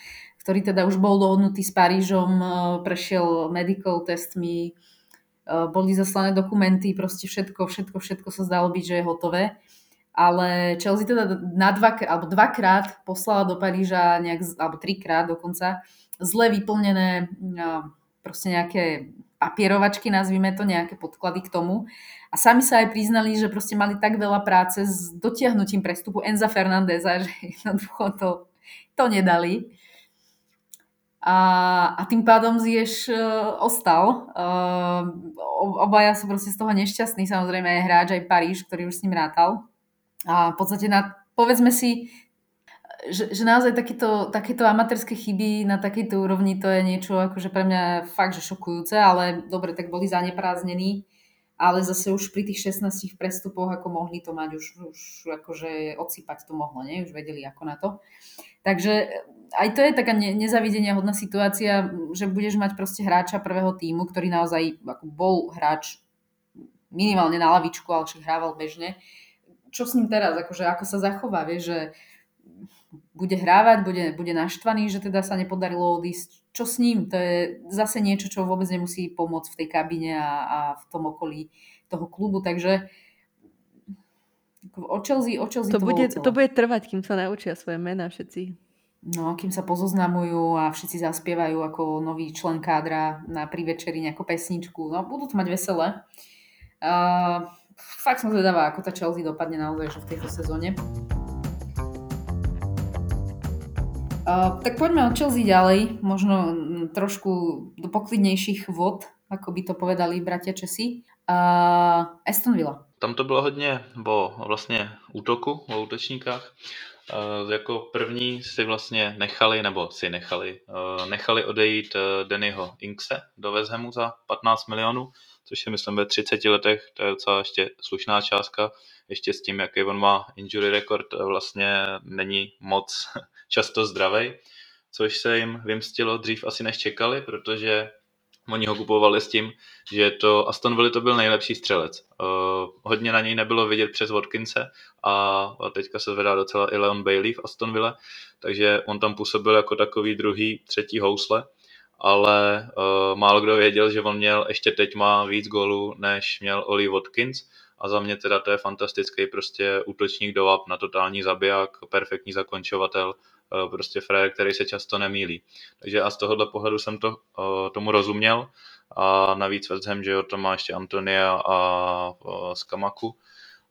ktorý teda už bol dohodnutý s Parížom, prešiel medical testmi, Eh, boli zaslané dokumenty, proste všetko, všetko, všetko sa zdalo byť, že je hotové. Ale Chelsea teda na dva, alebo dvakrát poslala do Paríža, nejak, alebo trikrát dokonca, zle vyplnené eh, proste nejaké papierovačky, nazvime to, nejaké podklady k tomu. A sami sa aj priznali, že proste mali tak veľa práce s dotiahnutím prestupu Enza Fernandeza, že jednoducho to, to nedali a, a tým pádom Ziyech uh, ostal. Uh, obaja sú proste z toho nešťastní, samozrejme aj hráč, aj Paríž, ktorý už s ním rátal. A v podstate na, povedzme si, že, že naozaj takéto, takéto amatérske chyby na takejto úrovni to je niečo akože pre mňa fakt, že šokujúce, ale dobre, tak boli zaneprázdnení, ale zase už pri tých 16 prestupoch ako mohli to mať, už, už akože odsypať to mohlo, nie? už vedeli ako na to. Takže aj to je taká nezavidenia hodná situácia, že budeš mať proste hráča prvého týmu, ktorý naozaj ako bol hráč minimálne na lavičku, ale však hrával bežne. Čo s ním teraz? Akože ako sa zachová? Vieš, že bude hrávať, bude, bude naštvaný, že teda sa nepodarilo odísť. Čo s ním? To je zase niečo, čo vôbec nemusí pomôcť v tej kabine a, a v tom okolí toho klubu. Takže o Chelsea, o Chelsea to, to, bude, to bude trvať, kým sa naučia svoje mená všetci. No, kým sa pozoznamujú a všetci zaspievajú ako nový člen kádra na privečeri nejakú pesničku. No, budú to mať veselé. Uh, fakt som zvedavá, ako tá Chelsea dopadne naozaj že v tejto sezóne. Uh, tak poďme od Chelsea ďalej, možno trošku do poklidnejších vod, ako by to povedali bratia Česi. Uh, Aston Villa. Tam to bylo hodně o vlastně útoku, o útočníkách. Uh, jako první si vlastně nechali, nebo si nechali, uh, nechali odejít uh, Dannyho Inkse do West za 15 milionů, což je myslím ve 30 letech, to je docela ještě slušná částka, ještě s tím, jaký on má injury record, vlastně není moc často zdravý, což se jim vymstilo dřív asi než čekali, protože Oni ho kupovali s tím, že to Aston Villa to byl nejlepší střelec. Uh, hodně na něj nebylo vidět přes Watkinse a, teďka se zvedá docela i Leon Bailey v Aston Villa, takže on tam působil jako takový druhý, třetí housle, ale uh, málo kdo věděl, že on měl ještě teď má víc gólů, než měl Oli Watkins a za mě teda to je fantastický prostě útočník do na totální zabiják, perfektní zakončovatel prostě frajer, který se často nemýlí. Takže a z tohohle pohledu jsem to, eh, tomu rozuměl a navíc West Ham, že jo, to má ještě Antonia a eh, Skamaku.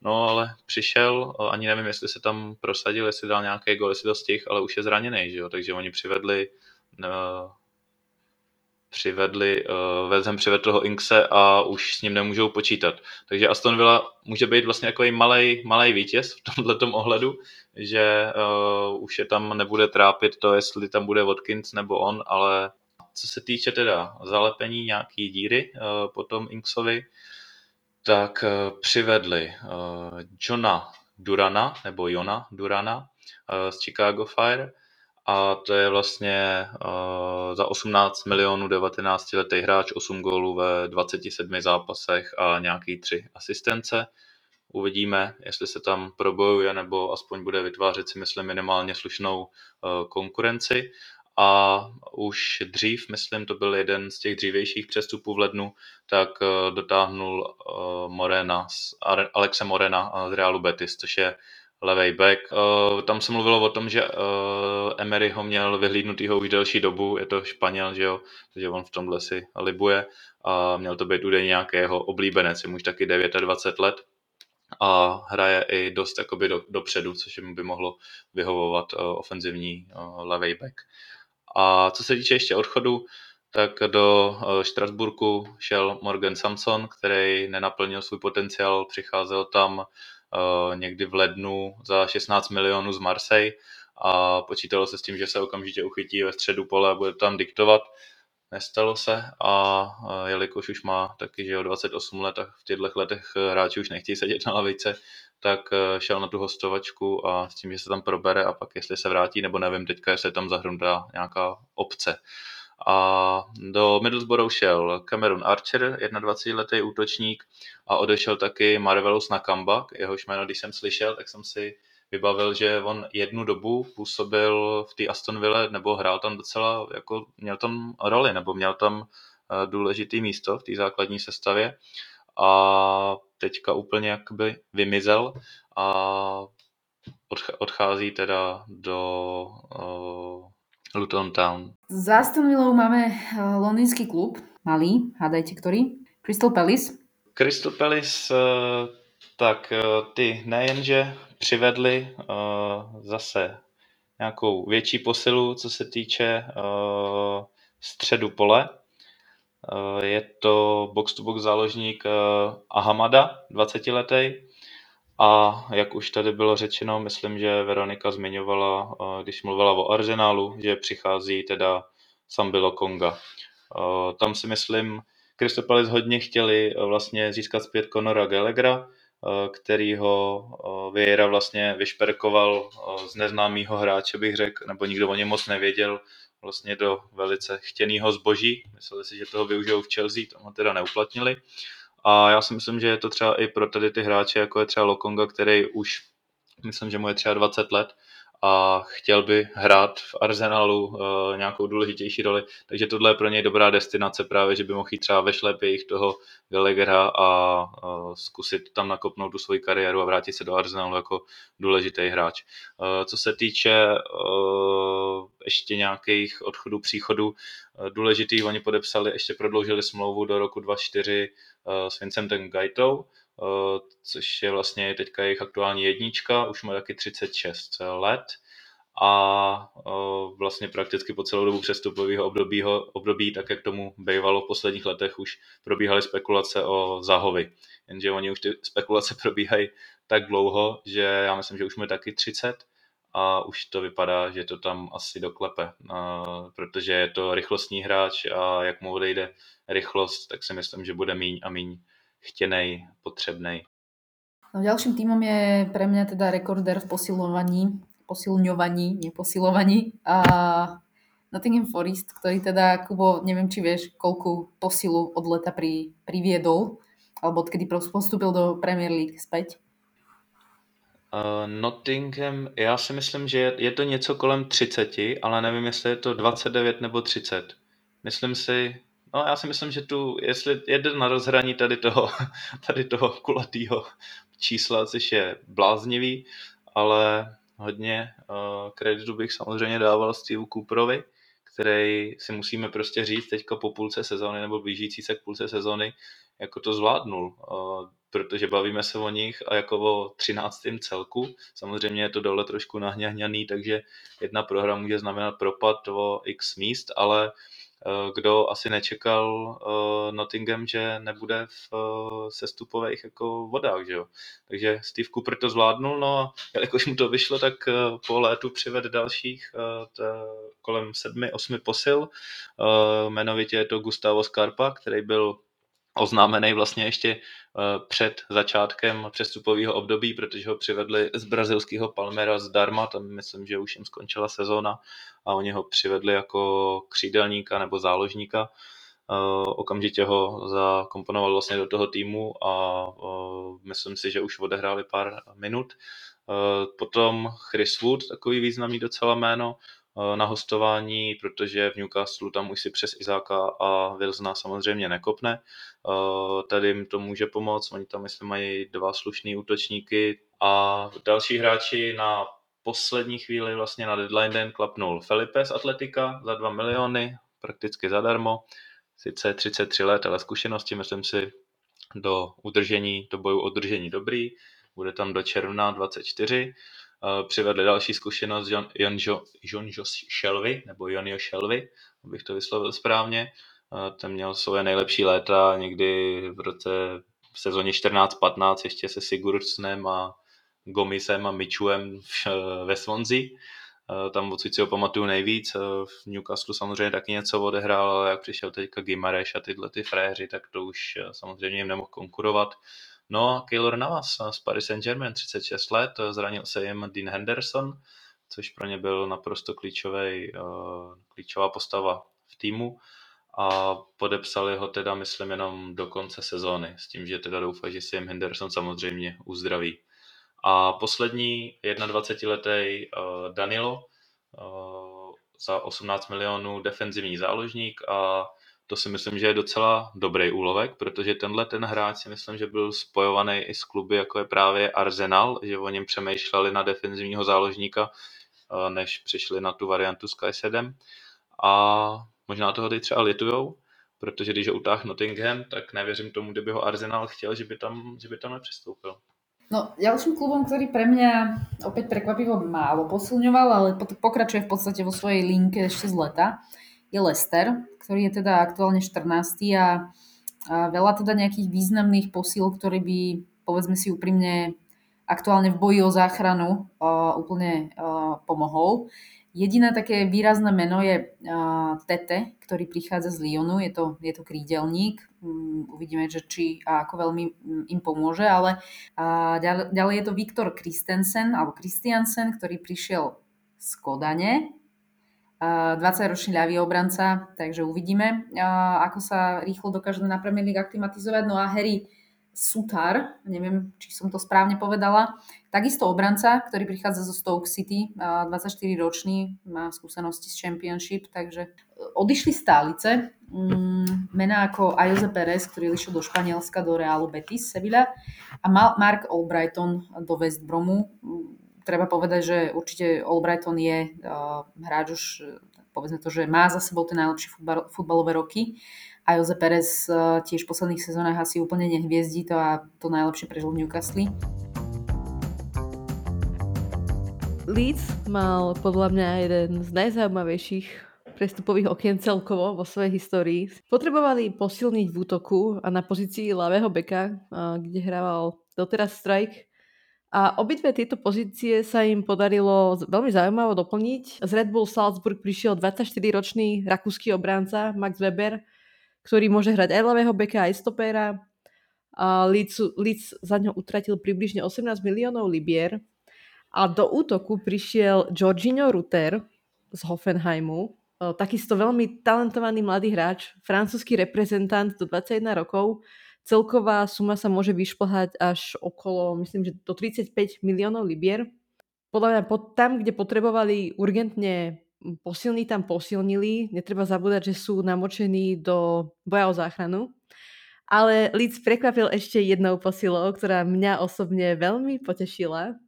No ale přišel, ani nevím, jestli se tam prosadil, jestli dal nějaký gol, jestli to stih, ale už je zraněný, že jo, takže oni přivedli přivedli, uh, Ham přivedl toho Inkse a už s ním nemůžou počítat. Takže Aston Villa může být vlastně jako malý, malý vítěz v tomto ohledu, že uh, už je tam nebude trápit to, jestli tam bude Watkins nebo on, ale co se týče teda zalepení nějaký díry uh, potom Inksovi, tak uh, přivedli uh, Johna Durana, nebo Jona Durana uh, z Chicago Fire, a to je vlastně uh, za 18 milionů 19 letý hráč, 8 gólů ve 27 zápasech a nějaký 3 asistence. Uvidíme, jestli se tam probojuje nebo aspoň bude vytvářet si myslím minimálně slušnou uh, konkurenci. A už dřív, myslím, to byl jeden z těch dřívějších přestupů v lednu, tak uh, dotáhnul uh, Morena, Alexe Morena z Realu Betis, což je levej back. Tam se mluvilo o tom, že Emery ho měl vyhlídnutýho už delší dobu, je to Španěl, že jo, takže on v tomhle si libuje a měl to být údajně nějaký jeho oblíbenec, je mu už taky 29 let a hraje i dost jakoby do, dopředu, což mu by mohlo vyhovovat uh, ofenzivní uh, levej back. A co se týče ještě odchodu, tak do Štrasburku šel Morgan Samson, který nenaplnil svůj potenciál, přicházel tam Eh, někdy v lednu za 16 milionů z Marseille a počítalo se s tím, že se okamžitě uchytí ve středu pole a bude tam diktovat. Nestalo se a eh, jelikož už má taky, že jo, 28 let a v těchto letech hráči už nechtějí sedět na lavice, tak eh, šel na tu hostovačku a s tím, že se tam probere a pak jestli se vrátí, nebo nevím teďka, jestli tam zahrnutá nějaká obce. A do Middlesbrough šel Cameron Archer, 21-letý útočník a odešel taky Marvelous Nakamba, jehož jméno, když jsem slyšel, tak jsem si vybavil, že on jednu dobu působil v té Aston Ville, nebo hrál tam docela, jako měl tam roli, nebo měl tam eh, důležitý místo v té základní sestavě a teďka úplně jakoby vymizel a odchází teda do uh, Luton Town. Za Aston Villou máme eh, londýnsky klub, malý, hádajte ktorý? Crystal Palace. Crystal Palace, eh, tak eh, ty nejenže přivedli zase nějakou větší posilu, co se týče středu pole. Je to box-to-box záložník Ahamada, 20 letý, a jak už tady bylo řečeno, myslím, že Veronika zmiňovala, eh, když mluvila o Arsenálu, že přichází teda Sambilo Konga. Eh, tam si myslím, Crystal Palace hodně chtěli eh, vlastně získat zpět Conora Gallaghera, který ho Vieira vlastně vyšperkoval z neznámého hráče, bych řekl, nebo nikdo o něm moc nevěděl, vlastně do velice chtěného zboží. Mysleli si, že toho využijou v Chelsea, tomu teda neuplatnili. A já si myslím, že je to třeba i pro tady ty hráče, jako je třeba Lokonga, který už, myslím, že mu je třeba 20 let a chtěl by hrát v Arsenalu uh, nějakou důležitější roli, takže tohle je pro něj dobrá destinace právě, že by mohl jít třeba ve šlepě jich toho Gallaghera a uh, zkusit tam nakopnout tu svoji kariéru a vrátit se do Arsenalu jako důležitý hráč. Uh, co se týče uh, ještě nějakých odchodů, příchodů, uh, důležitý, oni podepsali, ještě prodloužili smlouvu do roku 2024 uh, s Vincentem Gaitou, což je vlastně teďka jejich aktuální jednička, už má taky 36 let a eh, vlastně prakticky po celou dobu přestupového období, období, tak jak tomu bývalo v posledních letech, už probíhaly spekulace o Zahovi. Jenže oni už ty spekulace probíhají tak dlouho, že já myslím, že už je taky 30 a už to vypadá, že to tam asi doklepe, protože je to rychlostní hráč a jak mu odejde rychlost, tak si myslím, že bude míň a míň chtěnej, potřebnej. No, ďalším týmom je pre mňa teda rekorder v posilovaní, posilňovaní, neposilovaní. A Nottingham Forest, ktorý teda, Kubo, neviem, či vieš, koľku posilu od leta pri, priviedol, alebo odkedy postupil do Premier League späť. Uh, Nottingham, já si myslím, že je, je to něco kolem 30, ale nevím, jestli je to 29 nebo 30. Myslím si, no já si myslím, že tu, jestli jede na rozhraní tady toho, tady toho kulatýho čísla, což je bláznivý, ale hodně uh, kreditu bych samozřejmě dával Steve Cooperovi, který si musíme prostě říct teďka po půlce sezóny nebo blížící se k půlce sezóny, jako to zvládnul. Uh, protože bavíme se o nich a jako o 13. celku. Samozřejmě je to dole trošku nahňahňaný, takže jedna prohra může znamenat propad o x míst, ale eh, kdo asi nečekal uh, Nottingham, že nebude v uh, sestupových jako vodách, že jo. Takže Steve Cooper to zvládnul, no a jelikož mu to vyšlo, tak po létu přived dalších kolem sedmi, osmi posil. Jmenovitě je to Gustavo Scarpa, který byl oznámený vlastně ještě eh, před začátkem přestupového období, protože ho přivedli z brazilského Palmera zdarma, tam myslím, že už jim skončila sezóna a oni ho přivedli jako křídelníka nebo záložníka. Eh, okamžitě ho zakomponoval vlastně do toho týmu a eh, myslím si, že už odehráli pár minut. Potom Chris Wood, takový významný docela jméno, na hostování, protože v Newcastle tam už si přes Izáka a Wilsona samozřejmě nekopne. Eh, tady jim to může pomoct, oni tam myslím mají dva slušný útočníky a další hráči na poslední chvíli vlastně na deadline den klapnul Felipe z Atletika za 2 miliony, prakticky zadarmo. Sice 33 let, ale zkušenosti myslím si do udržení, do boju udržení dobrý. Bude tam do června 24 přivedli další zkušenost John, John, John, John nebo Jonio Shelby, abych to vyslovil správně. Ten měl svoje nejlepší léta někdy v roce v sezóně 14-15 ještě se Sigurdsnem a Gomisem a Mičuem ve Swansea. Tam odsud si ho pamatuju nejvíc. V Newcastle samozřejmě taky něco odehrál, ale jak přišel teďka Gimareš a tyhle ty fréři, tak to už samozřejmě jim nemohl konkurovat. No a Keylor Navas z Paris Saint-Germain, 36 let, zranil se jim Dean Henderson, což pro ně byl naprosto klíčový, eh, klíčová postava v týmu a podepsali ho teda, myslím, jenom do konce sezóny, s tím, že teda doufají, že se jim Henderson samozřejmě uzdraví. A poslední 21-letý uh, Danilo uh, za 18 milionů defenzivní záložník a to si myslím, že je docela dobrý úlovek, protože tenhle ten hráč si myslím, že byl spojovaný i s kluby, jako je právě Arsenal, že o něm přemýšleli na defenzivního záložníka, eh, než přišli na tu variantu Sky 7. A možná toho teď třeba litujou, protože když ho utáhl Nottingham, tak nevěřím tomu, kdyby ho Arsenal chtěl, že by tam, že by tam nepřistoupil. No, ďalším klubom, ktorý pre mňa opäť prekvapivo málo posilňoval, ale pokračuje v podstate vo svojej linke ešte z leta, je Lester, ktorý je teda aktuálne 14. A, a veľa teda nejakých významných posíl, ktorý by, povedzme si úprimne, aktuálne v boji o záchranu uh, úplne uh, pomohol. Jediné také výrazné meno je uh, Tete, ktorý prichádza z Lyonu, je to, je to krídelník, um, uvidíme, že či a ako veľmi um, im pomôže, ale uh, ďalej, ďalej je to Viktor Christensen, alebo Christiansen, ktorý prišiel z Kodane, 20-ročný ľavý obranca, takže uvidíme, ako sa rýchlo dokáže na Premier League aklimatizovať. No a Harry Sutar, neviem, či som to správne povedala, takisto obranca, ktorý prichádza zo Stoke City, 24-ročný, má skúsenosti z Championship, takže odišli stálice, mm, mená ako Ayoze Perez, ktorý išiel do Španielska, do Realu Betis, Sevilla a Mark Albrighton do West Bromu treba povedať, že určite Albrighton je uh, hráč už, povedzme to, že má za sebou tie najlepšie futbal, futbalové roky a Jose Perez uh, tiež v posledných sezónach asi úplne nehviezdí to a to najlepšie prežil v Newcastle. Leeds mal podľa mňa jeden z najzaujímavejších prestupových okien celkovo vo svojej histórii. Potrebovali posilniť v útoku a na pozícii ľavého beka, kde hrával doteraz Strike, A obidve tieto pozície sa im podarilo veľmi zaujímavo doplniť. Z Red Bull Salzburg prišiel 24-ročný rakúsky obránca Max Weber, ktorý môže hrať aj ľavého beka, aj stopera. A Leeds, Leeds za ňo utratil približne 18 miliónov libier. A do útoku prišiel Jorginho Ruter z Hoffenheimu, takisto veľmi talentovaný mladý hráč, francúzsky reprezentant do 21 rokov, Celková suma sa môže vyšplhať až okolo, myslím, že do 35 miliónov libier. Podľa mňa tam, kde potrebovali urgentne posilniť, tam posilnili. Netreba zabúdať, že sú namočení do boja o záchranu. Ale Leeds prekvapil ešte jednou posilou, ktorá mňa osobne veľmi potešila.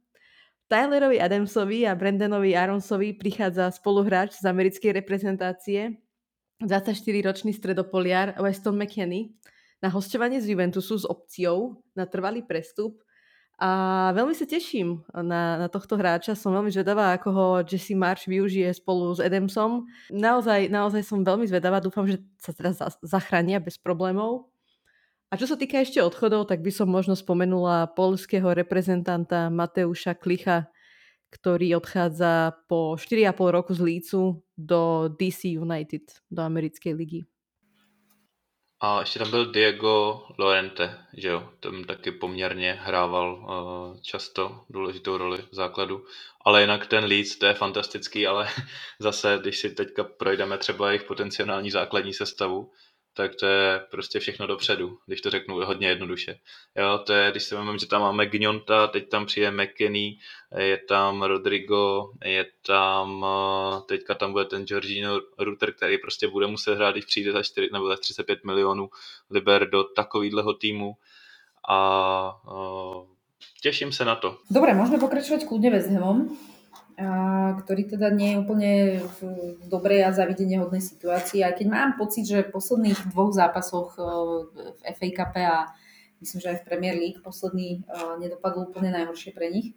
Tylerovi Adamsovi a Brandonovi Aronsovi prichádza spoluhráč z americkej reprezentácie, 24-ročný stredopoliar Weston McKenny, na hostovanie z Juventusu s opciou na trvalý prestup. A veľmi sa teším na, na tohto hráča. Som veľmi zvedavá, ako ho Jesse March využije spolu s Adamsom. Naozaj, naozaj som veľmi zvedavá. Dúfam, že sa teraz zachránia bez problémov. A čo sa týka ešte odchodov, tak by som možno spomenula polského reprezentanta Mateuša Klicha, ktorý odchádza po 4,5 roku z Lícu do DC United, do americkej ligy. A ještě tam byl Diego Lorente, že jo, tam taky poměrně hrával uh, často důležitou roli v základu. Ale jinak ten Leeds, to je fantastický, ale zase, když si teďka projdeme třeba jejich potenciální základní sestavu, tak to je prostě všechno dopředu, když to řeknu hodně jednoduše. Jo, to je, když si vezmeme, že tam máme Gnonta, teď tam přijde McKenny, je tam Rodrigo, je tam, eh, teďka tam bude ten Georgino Router, který prostě bude muset hrát, když přijde za 4 nebo za 35 milionů liber do takovýhleho týmu a uh, teším sa na to. Dobre, môžeme pokračovať kľudne West Hamom ktorý teda nie je úplne v dobrej a zavidenie hodnej situácii. Aj keď mám pocit, že v posledných dvoch zápasoch e, v FA a myslím, že aj v Premier League posledný e, nedopadol úplne najhoršie pre nich.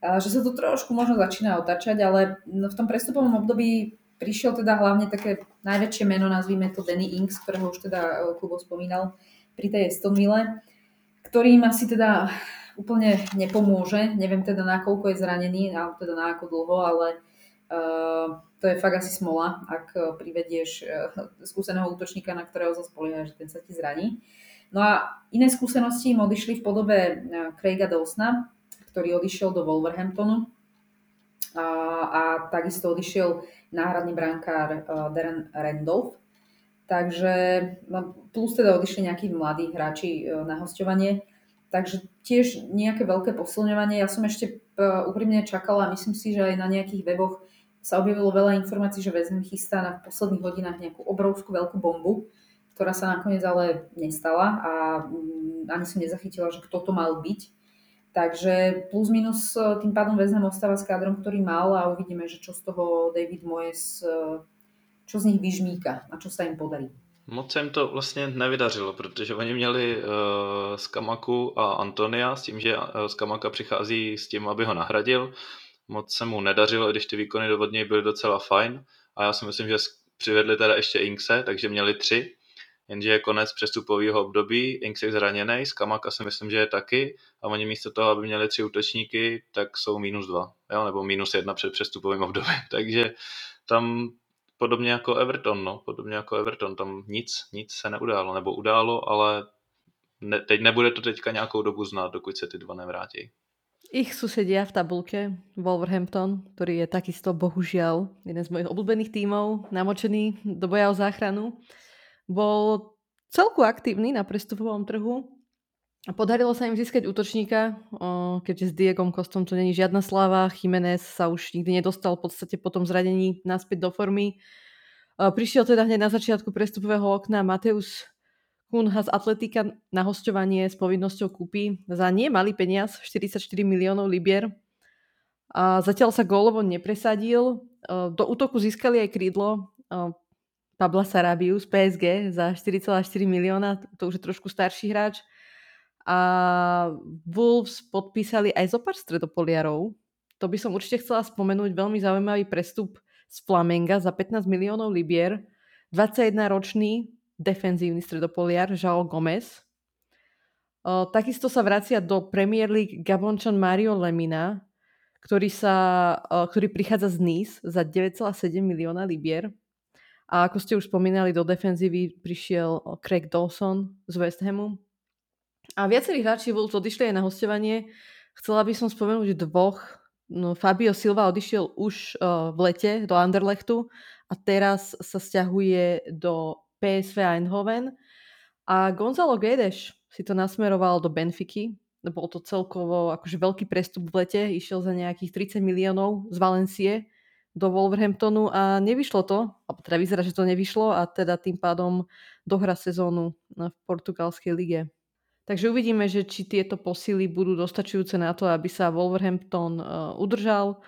Že sa to trošku možno začína otačať, ale v tom prestupovom období prišiel teda hlavne také najväčšie meno, nazvime to Danny Inks, ktorého už teda e, Kubo spomínal pri tej Aston Ville, ktorým asi teda úplne nepomôže. Neviem teda na koľko je zranený, alebo teda na ako dlho, ale uh, to je fakt asi smola, ak eh, privedieš uh, skúseného útočníka, na ktorého sa spolieha, že ten sa ti zraní. No a iné skúsenosti im odišli v podobe Craiga Dawsona, ktorý odišiel do Wolverhamptonu a, a takisto odišiel náhradný brankár Darren Randolph. Takže no, plus teda odišli nejakí mladí hráči na hostovanie. Takže tiež nejaké veľké posilňovanie. Ja som ešte e, úprimne čakala a myslím si, že aj na nejakých weboch sa objavilo veľa informácií, že vezmem chystá na posledných hodinách nejakú obrovskú veľkú bombu, ktorá sa nakoniec ale nestala a mm, ani som nezachytila, že kto to mal byť. Takže plus minus e, tým pádom vezmem ostáva s kádrom, ktorý mal a uvidíme, že čo z toho David Moyes, e, čo z nich vyžmíka a čo sa im podarí. Moc se jim to vlastně nevydařilo, protože oni měli uh, Skamaku a Antonia s tím, že uh, Skamaka přichází s tím, aby ho nahradil. Moc se mu nedařilo, když ty výkony do něj byly docela fajn. A já si myslím, že přivedli teda ještě Inkse, takže měli tři. Jenže je konec přestupového období, Inks je zraněný, Skamaka si myslím, že je taky. A oni místo toho, aby měli tři útočníky, tak jsou minus dva. Jo? Nebo minus jedna před přestupovým obdobím. takže tam podobně jako Everton, no, podobně jako Everton, tam nic, nic se neudálo, nebo událo, ale ne, teď nebude to teďka nějakou dobu znát, dokud se ty dva nevrátí. Ich susedia v tabulke, Wolverhampton, ktorý je takisto bohužiaľ jeden z mojich obľúbených tímov, namočený do boja o záchranu, bol celku aktívny na prestupovom trhu. Podarilo sa im získať útočníka, keďže s Diegom Kostom to není žiadna sláva. Jiménez sa už nikdy nedostal v podstate po tom zradení naspäť do formy. Prišiel teda hneď na začiatku prestupového okna Mateus Kunha z Atletika na hostovanie s povinnosťou kúpy za nie malý peniaz, 44 miliónov libier. A zatiaľ sa gólovo nepresadil. Do útoku získali aj krídlo Pabla Sarabiu PSG za 4,4 milióna, to už je trošku starší hráč. A Wolves podpísali aj zo pár stredopoliarov. To by som určite chcela spomenúť. Veľmi zaujímavý prestup z Flamenga za 15 miliónov libier. 21-ročný defenzívny stredopoliar João Gomez. takisto sa vracia do Premier League Gabončan Mario Lemina, ktorý, sa, ktorý prichádza z Nice za 9,7 milióna libier. A ako ste už spomínali, do defenzívy prišiel Craig Dawson z West Hamu. A viacerí hráči Wolves odišli aj na hostovanie. Chcela by som spomenúť dvoch. No, Fabio Silva odišiel už uh, v lete do Anderlechtu a teraz sa stiahuje do PSV Eindhoven. A Gonzalo Guedes si to nasmeroval do Benfiky. Bol to celkovo akože veľký prestup v lete. Išiel za nejakých 30 miliónov z Valencie do Wolverhamptonu a nevyšlo to, alebo teda vyzerá, že to nevyšlo a teda tým pádom dohra sezónu v portugalskej lige. Takže uvidíme, že či tieto posily budú dostačujúce na to, aby sa Wolverhampton uh, udržal.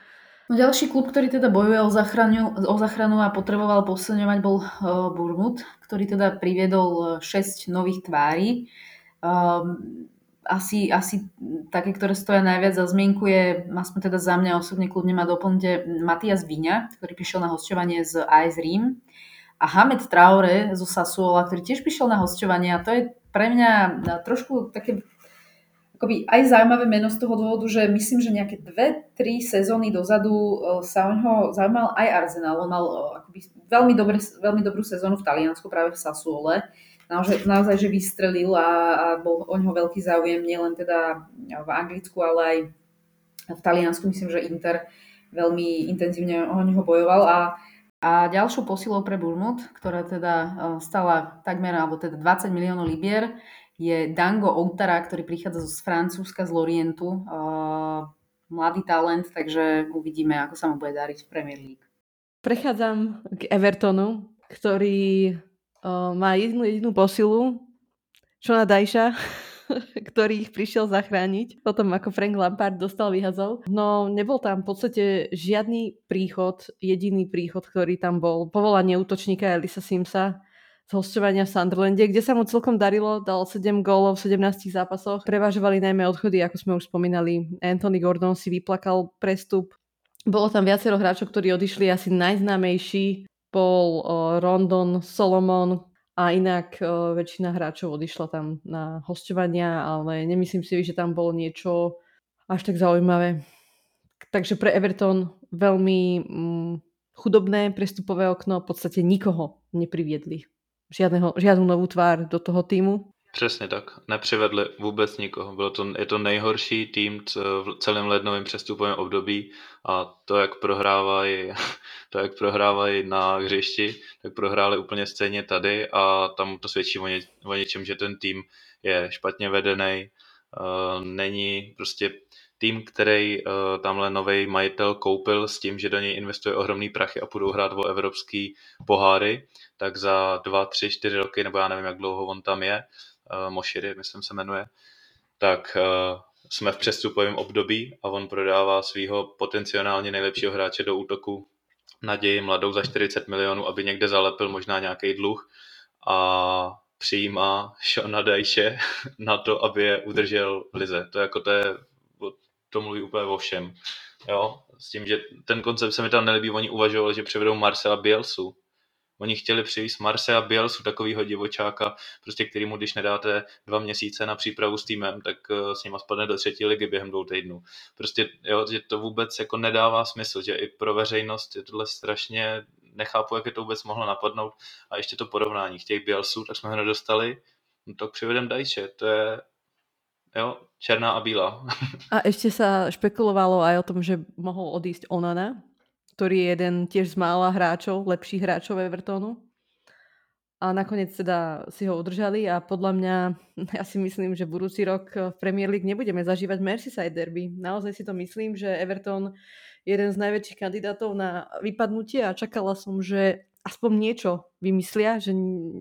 No ďalší klub, ktorý teda bojuje o zachranu, o zachranu a potreboval posilňovať, bol uh, Bournemouth, ktorý teda priviedol 6 nových tvári. Um, asi, asi také, ktoré stoja najviac za zmienku je, aspoň teda za mňa osobne kľudne ma doplňte, Matias Viňa, ktorý prišiel na hostovanie z AS Rím a Hamed Traore zo Sassuola, ktorý tiež prišiel na hostovanie a to je pre mňa trošku také akoby aj zaujímavé meno z toho dôvodu, že myslím, že nejaké dve, tri sezóny dozadu e, sa o neho zaujímal aj Arsenal. On mal e, akoby veľmi, dobre, veľmi dobrú sezónu v Taliansku, práve v Sassuole naozaj, naozaj že vystrelil a, a bol o ňoho veľký záujem nielen teda v Anglicku, ale aj v Taliansku. Myslím, že Inter veľmi intenzívne o neho bojoval a a ďalšou posilou pre Bournemouth, ktorá teda e, stala takmer, alebo teda 20 miliónov libier, je Dango Outara, ktorý prichádza z Francúzska, z Lorientu. Uh, mladý talent, takže uvidíme, ako sa mu bude dariť v Premier League. Prechádzam k Evertonu, ktorý má jednu jedinú posilu, Šona Dajša, ktorý ich prišiel zachrániť potom ako Frank Lampard dostal vyhazov. No nebol tam v podstate žiadny príchod, jediný príchod, ktorý tam bol. Povolanie útočníka Elisa Simsa z hostovania v Sunderlande, kde sa mu celkom darilo, dal 7 gólov v 17 zápasoch. Prevažovali najmä odchody, ako sme už spomínali. Anthony Gordon si vyplakal prestup. Bolo tam viacero hráčov, ktorí odišli, asi najznámejší bol Rondon, Solomon a inak väčšina hráčov odišla tam na hostovania, ale nemyslím si, že tam bolo niečo až tak zaujímavé. Takže pre Everton veľmi mm, chudobné prestupové okno, v podstate nikoho nepriviedli. Žiadneho, žiadnu novú tvár do toho týmu. Přesně tak. Nepřivedli vůbec nikoho. Bylo to, je to nejhorší tým v celém lednovém přestupovém období a to, jak prohrávají, to, jak prohrávají na hřišti, tak prohráli úplně stejně tady a tam to svědčí o, ně, o něčem, že ten tým je špatně vedený, uh, není prostě tým, který uh, tamhle nový majitel koupil s tím, že do něj investuje ohromný prachy a budou hrát o evropský poháry, tak za dva, tři, čtyři roky, nebo já nevím, jak dlouho on tam je, Moširy, myslím se jmenuje, tak uh, jsme v přestupovém období a on prodává svého potenciálně nejlepšího hráče do útoku naději mladou za 40 milionů, aby někde zalepil možná nějaký dluh a přijímá Shona Dajše na to, aby je udržel v lize. To, jako to, je, to mluví úplně o všem. Jo? S tím, že ten koncept se mi tam nelíbí, oni uvažovali, že převedou Marcela Bielsu, Oni chtěli přivést a Bielsu, takovýho divočáka, prostě kterýmu, když nedáte dva měsíce na přípravu s týmem, tak eh, s ním spadne do třetí ligy během dvou týdnů. Prostě jo, že to vůbec jako nedává smysl, že i pro veřejnost je tohle strašně, nechápu, jak je to vůbec mohlo napadnout. A ještě to porovnání, chtějí Bielsu, tak jsme ho nedostali, no tak přivedem Dajče, to je jo, černá a bílá. a ešte sa špekulovalo aj o tom, že mohol odísť Onana, ktorý je jeden tiež z mála hráčov, lepších hráčov Evertonu. A nakoniec teda si ho udržali a podľa mňa, ja si myslím, že budúci rok v Premier League nebudeme zažívať Merseyside derby. Naozaj si to myslím, že Everton je jeden z najväčších kandidátov na vypadnutie a čakala som, že aspoň niečo vymyslia, že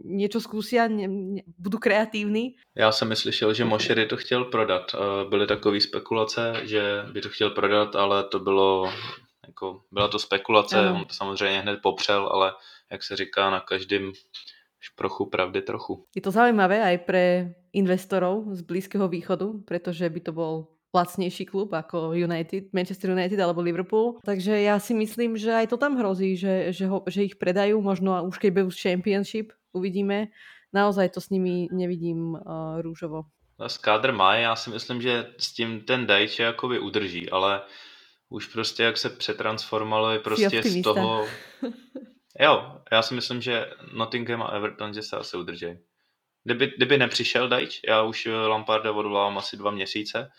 niečo skúsia, ne, ne, budú kreatívni. Já jsem slyšel, že Mošery to chtěl prodat. Byly takové spekulace, že by to chtěl prodat, ale to bylo jako byla to spekulace, ano. on to samozřejmě hned popřel, ale jak se říká, na každém šprochu pravdy trochu. Je to zaujímavé aj pre investorov z Blízkeho východu, pretože by to bol lacnejší klub ako United, Manchester United alebo Liverpool. Takže ja si myslím, že aj to tam hrozí, že, že, ho, že ich predajú, možno už keď budú Championship, uvidíme. Naozaj to s nimi nevidím uh, rúžovo. Skádr má, já si myslím, že s tím ten Dajče jakoby udrží, ale už prostě jak se přetransformovali prostě z toho... Jo, já si myslím, že Nottingham a Everton, že se asi udrží. Kdyby, kdyby nepřišel Dajč, já už Lamparda odvolávám asi dva měsíce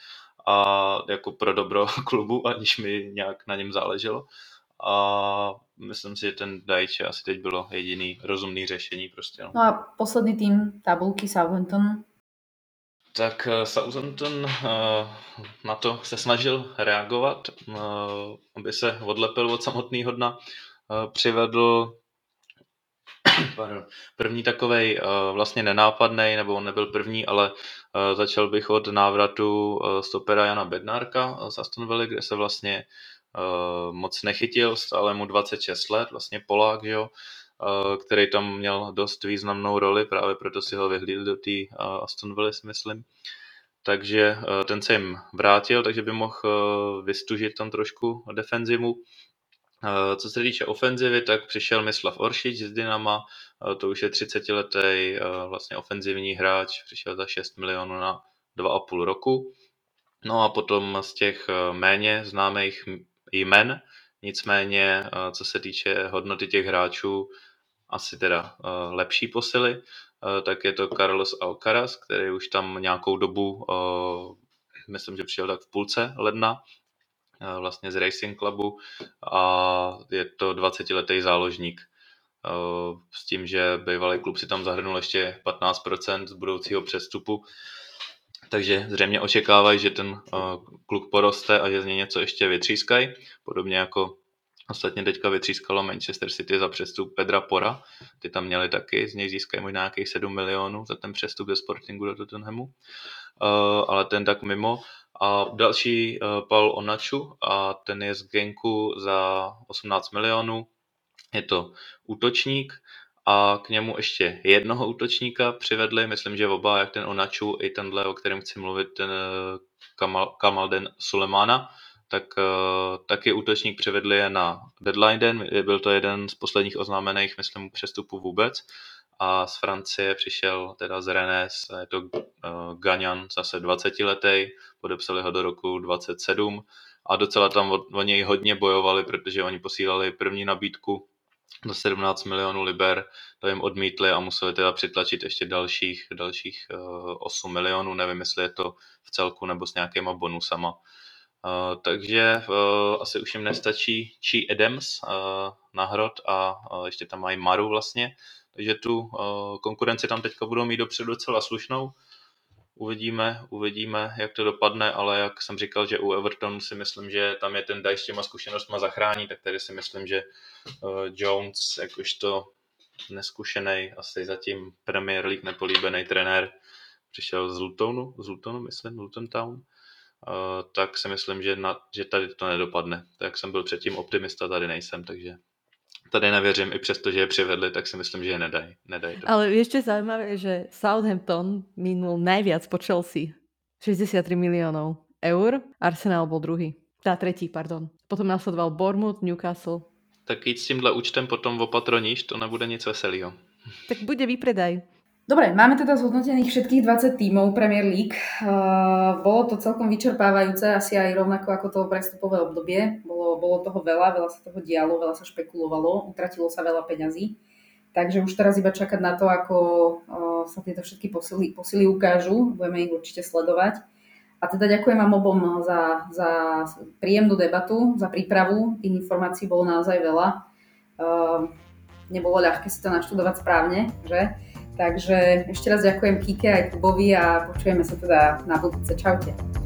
a jako pro dobro klubu, aniž mi nějak na něm záleželo. A myslím si, že ten Dajč asi teď bylo jediný rozumný řešení prostě. No, no a poslední tým tabulky Southampton tak eh, Southampton eh, na to se snažil reagovat, eh, aby se odlepil od samotného dna. Přivedl první takovej vlastně nenápadný, nebo on nebyl první, ale začal bych od návratu stopera Jana Bednárka z Aston Villa, kde se vlastně moc nechytil, stále mu 26 let, vlastně Polák, že jo, který tam měl dost významnou roli, právě proto si ho vyhlídl do té eh, Aston Villa, si myslím. Takže eh, ten se jim vrátil, takže by mohl vystužit tam trošku defenzivu. Co se týče ofenzivy, tak přišel Mislav Oršič z Dynama, to už je 30-letý vlastně ofenzivní hráč, přišel za 6 milionů na 2,5 roku. No a potom z těch méně známých jmen, nicméně co se týče hodnoty těch hráčů, asi teda uh, lepší posily, uh, tak je to Carlos Alcaraz, který už tam nějakou dobu, uh, myslím, že přišel tak v půlce ledna, vlastně z Racing Clubu a je to 20-letý záložník. S tím, že bývalý klub si tam zahrnul ještě 15% z budoucího přestupu, takže zřejmě očekávají, že ten kluk poroste a že z něj něco ještě vytřískají, podobně jako Ostatně teďka vytřískalo Manchester City za přestup Pedra Pora. Ty tam měli taky, z něj získají možná nějakých 7 milionů za ten přestup ze Sportingu do Tottenhamu. Uh, ale ten tak mimo. A další uh, Paul Onaču a ten je z Genku za 18 milionů. Je to útočník a k němu ještě jednoho útočníka přivedli, myslím, že oba, jak ten Onaču i tenhle, o kterém chci mluvit, ten uh, Kamal, Kamalden Sulemana, tak uh, taky útočník převedli je na deadline den, byl to jeden z posledních oznámených, myslím, přestupů vůbec. A z Francie přišel teda z Rennes, je to uh, Gagnan, zase 20 letý, podepsali ho do roku 27 a docela tam o, o něj hodně bojovali, protože oni posílali první nabídku do 17 milionů liber, to jim odmítli a museli teda přitlačit ještě dalších, dalších uh, 8 milionů, nevím, jestli je to v celku nebo s nějakýma bonusama. Uh, takže uh, asi už jim nestačí Chi Adams uh, na hrot a uh, ještě tam mají Maru vlastně, takže tu uh, konkurenci tam teďka budou mít dopředu docela slušnou. Uvidíme, uvidíme, jak to dopadne, ale jak jsem říkal, že u Evertonu si myslím, že tam je ten Dice s těma zkušenostma zachrání, tak tady si myslím, že uh, Jones, jakožto neskušený, asi zatím Premier League nepolíbený trenér, přišel z Lutonu, z Lutonu, myslím, Luton Town, Eh, tak si myslím, že, na, že tady to nedopadne. Tak jsem byl předtím optimista, tady nejsem, takže tady nevěřím, i přesto, že je přivedli, tak si myslím, že je nedají. Nedaj to. Ale ještě zajímavé, že Southampton minul najviac po Chelsea. 63 milionů eur, Arsenal byl druhý. Tá tretí, pardon. Potom následoval Bournemouth, Newcastle. Tak jít s tímhle účtem potom opatroníš, to nebude nic veselého. Tak bude výpredaj. Dobre, máme teda zhodnotených všetkých 20 tímov Premier League. Bolo to celkom vyčerpávajúce, asi aj rovnako ako to prestupové obdobie. Bolo, bolo toho veľa, veľa sa toho dialo, veľa sa špekulovalo, utratilo sa veľa peňazí. Takže už teraz iba čakať na to, ako sa tieto všetky posily, posily ukážu. Budeme ich určite sledovať. A teda ďakujem vám obom za, za príjemnú debatu, za prípravu. Tých informácií bolo naozaj veľa. Nebolo ľahké si to naštudovať správne, že? Takže ešte raz ďakujem Kike aj Kubovi a počujeme sa teda na budúce. Čaute.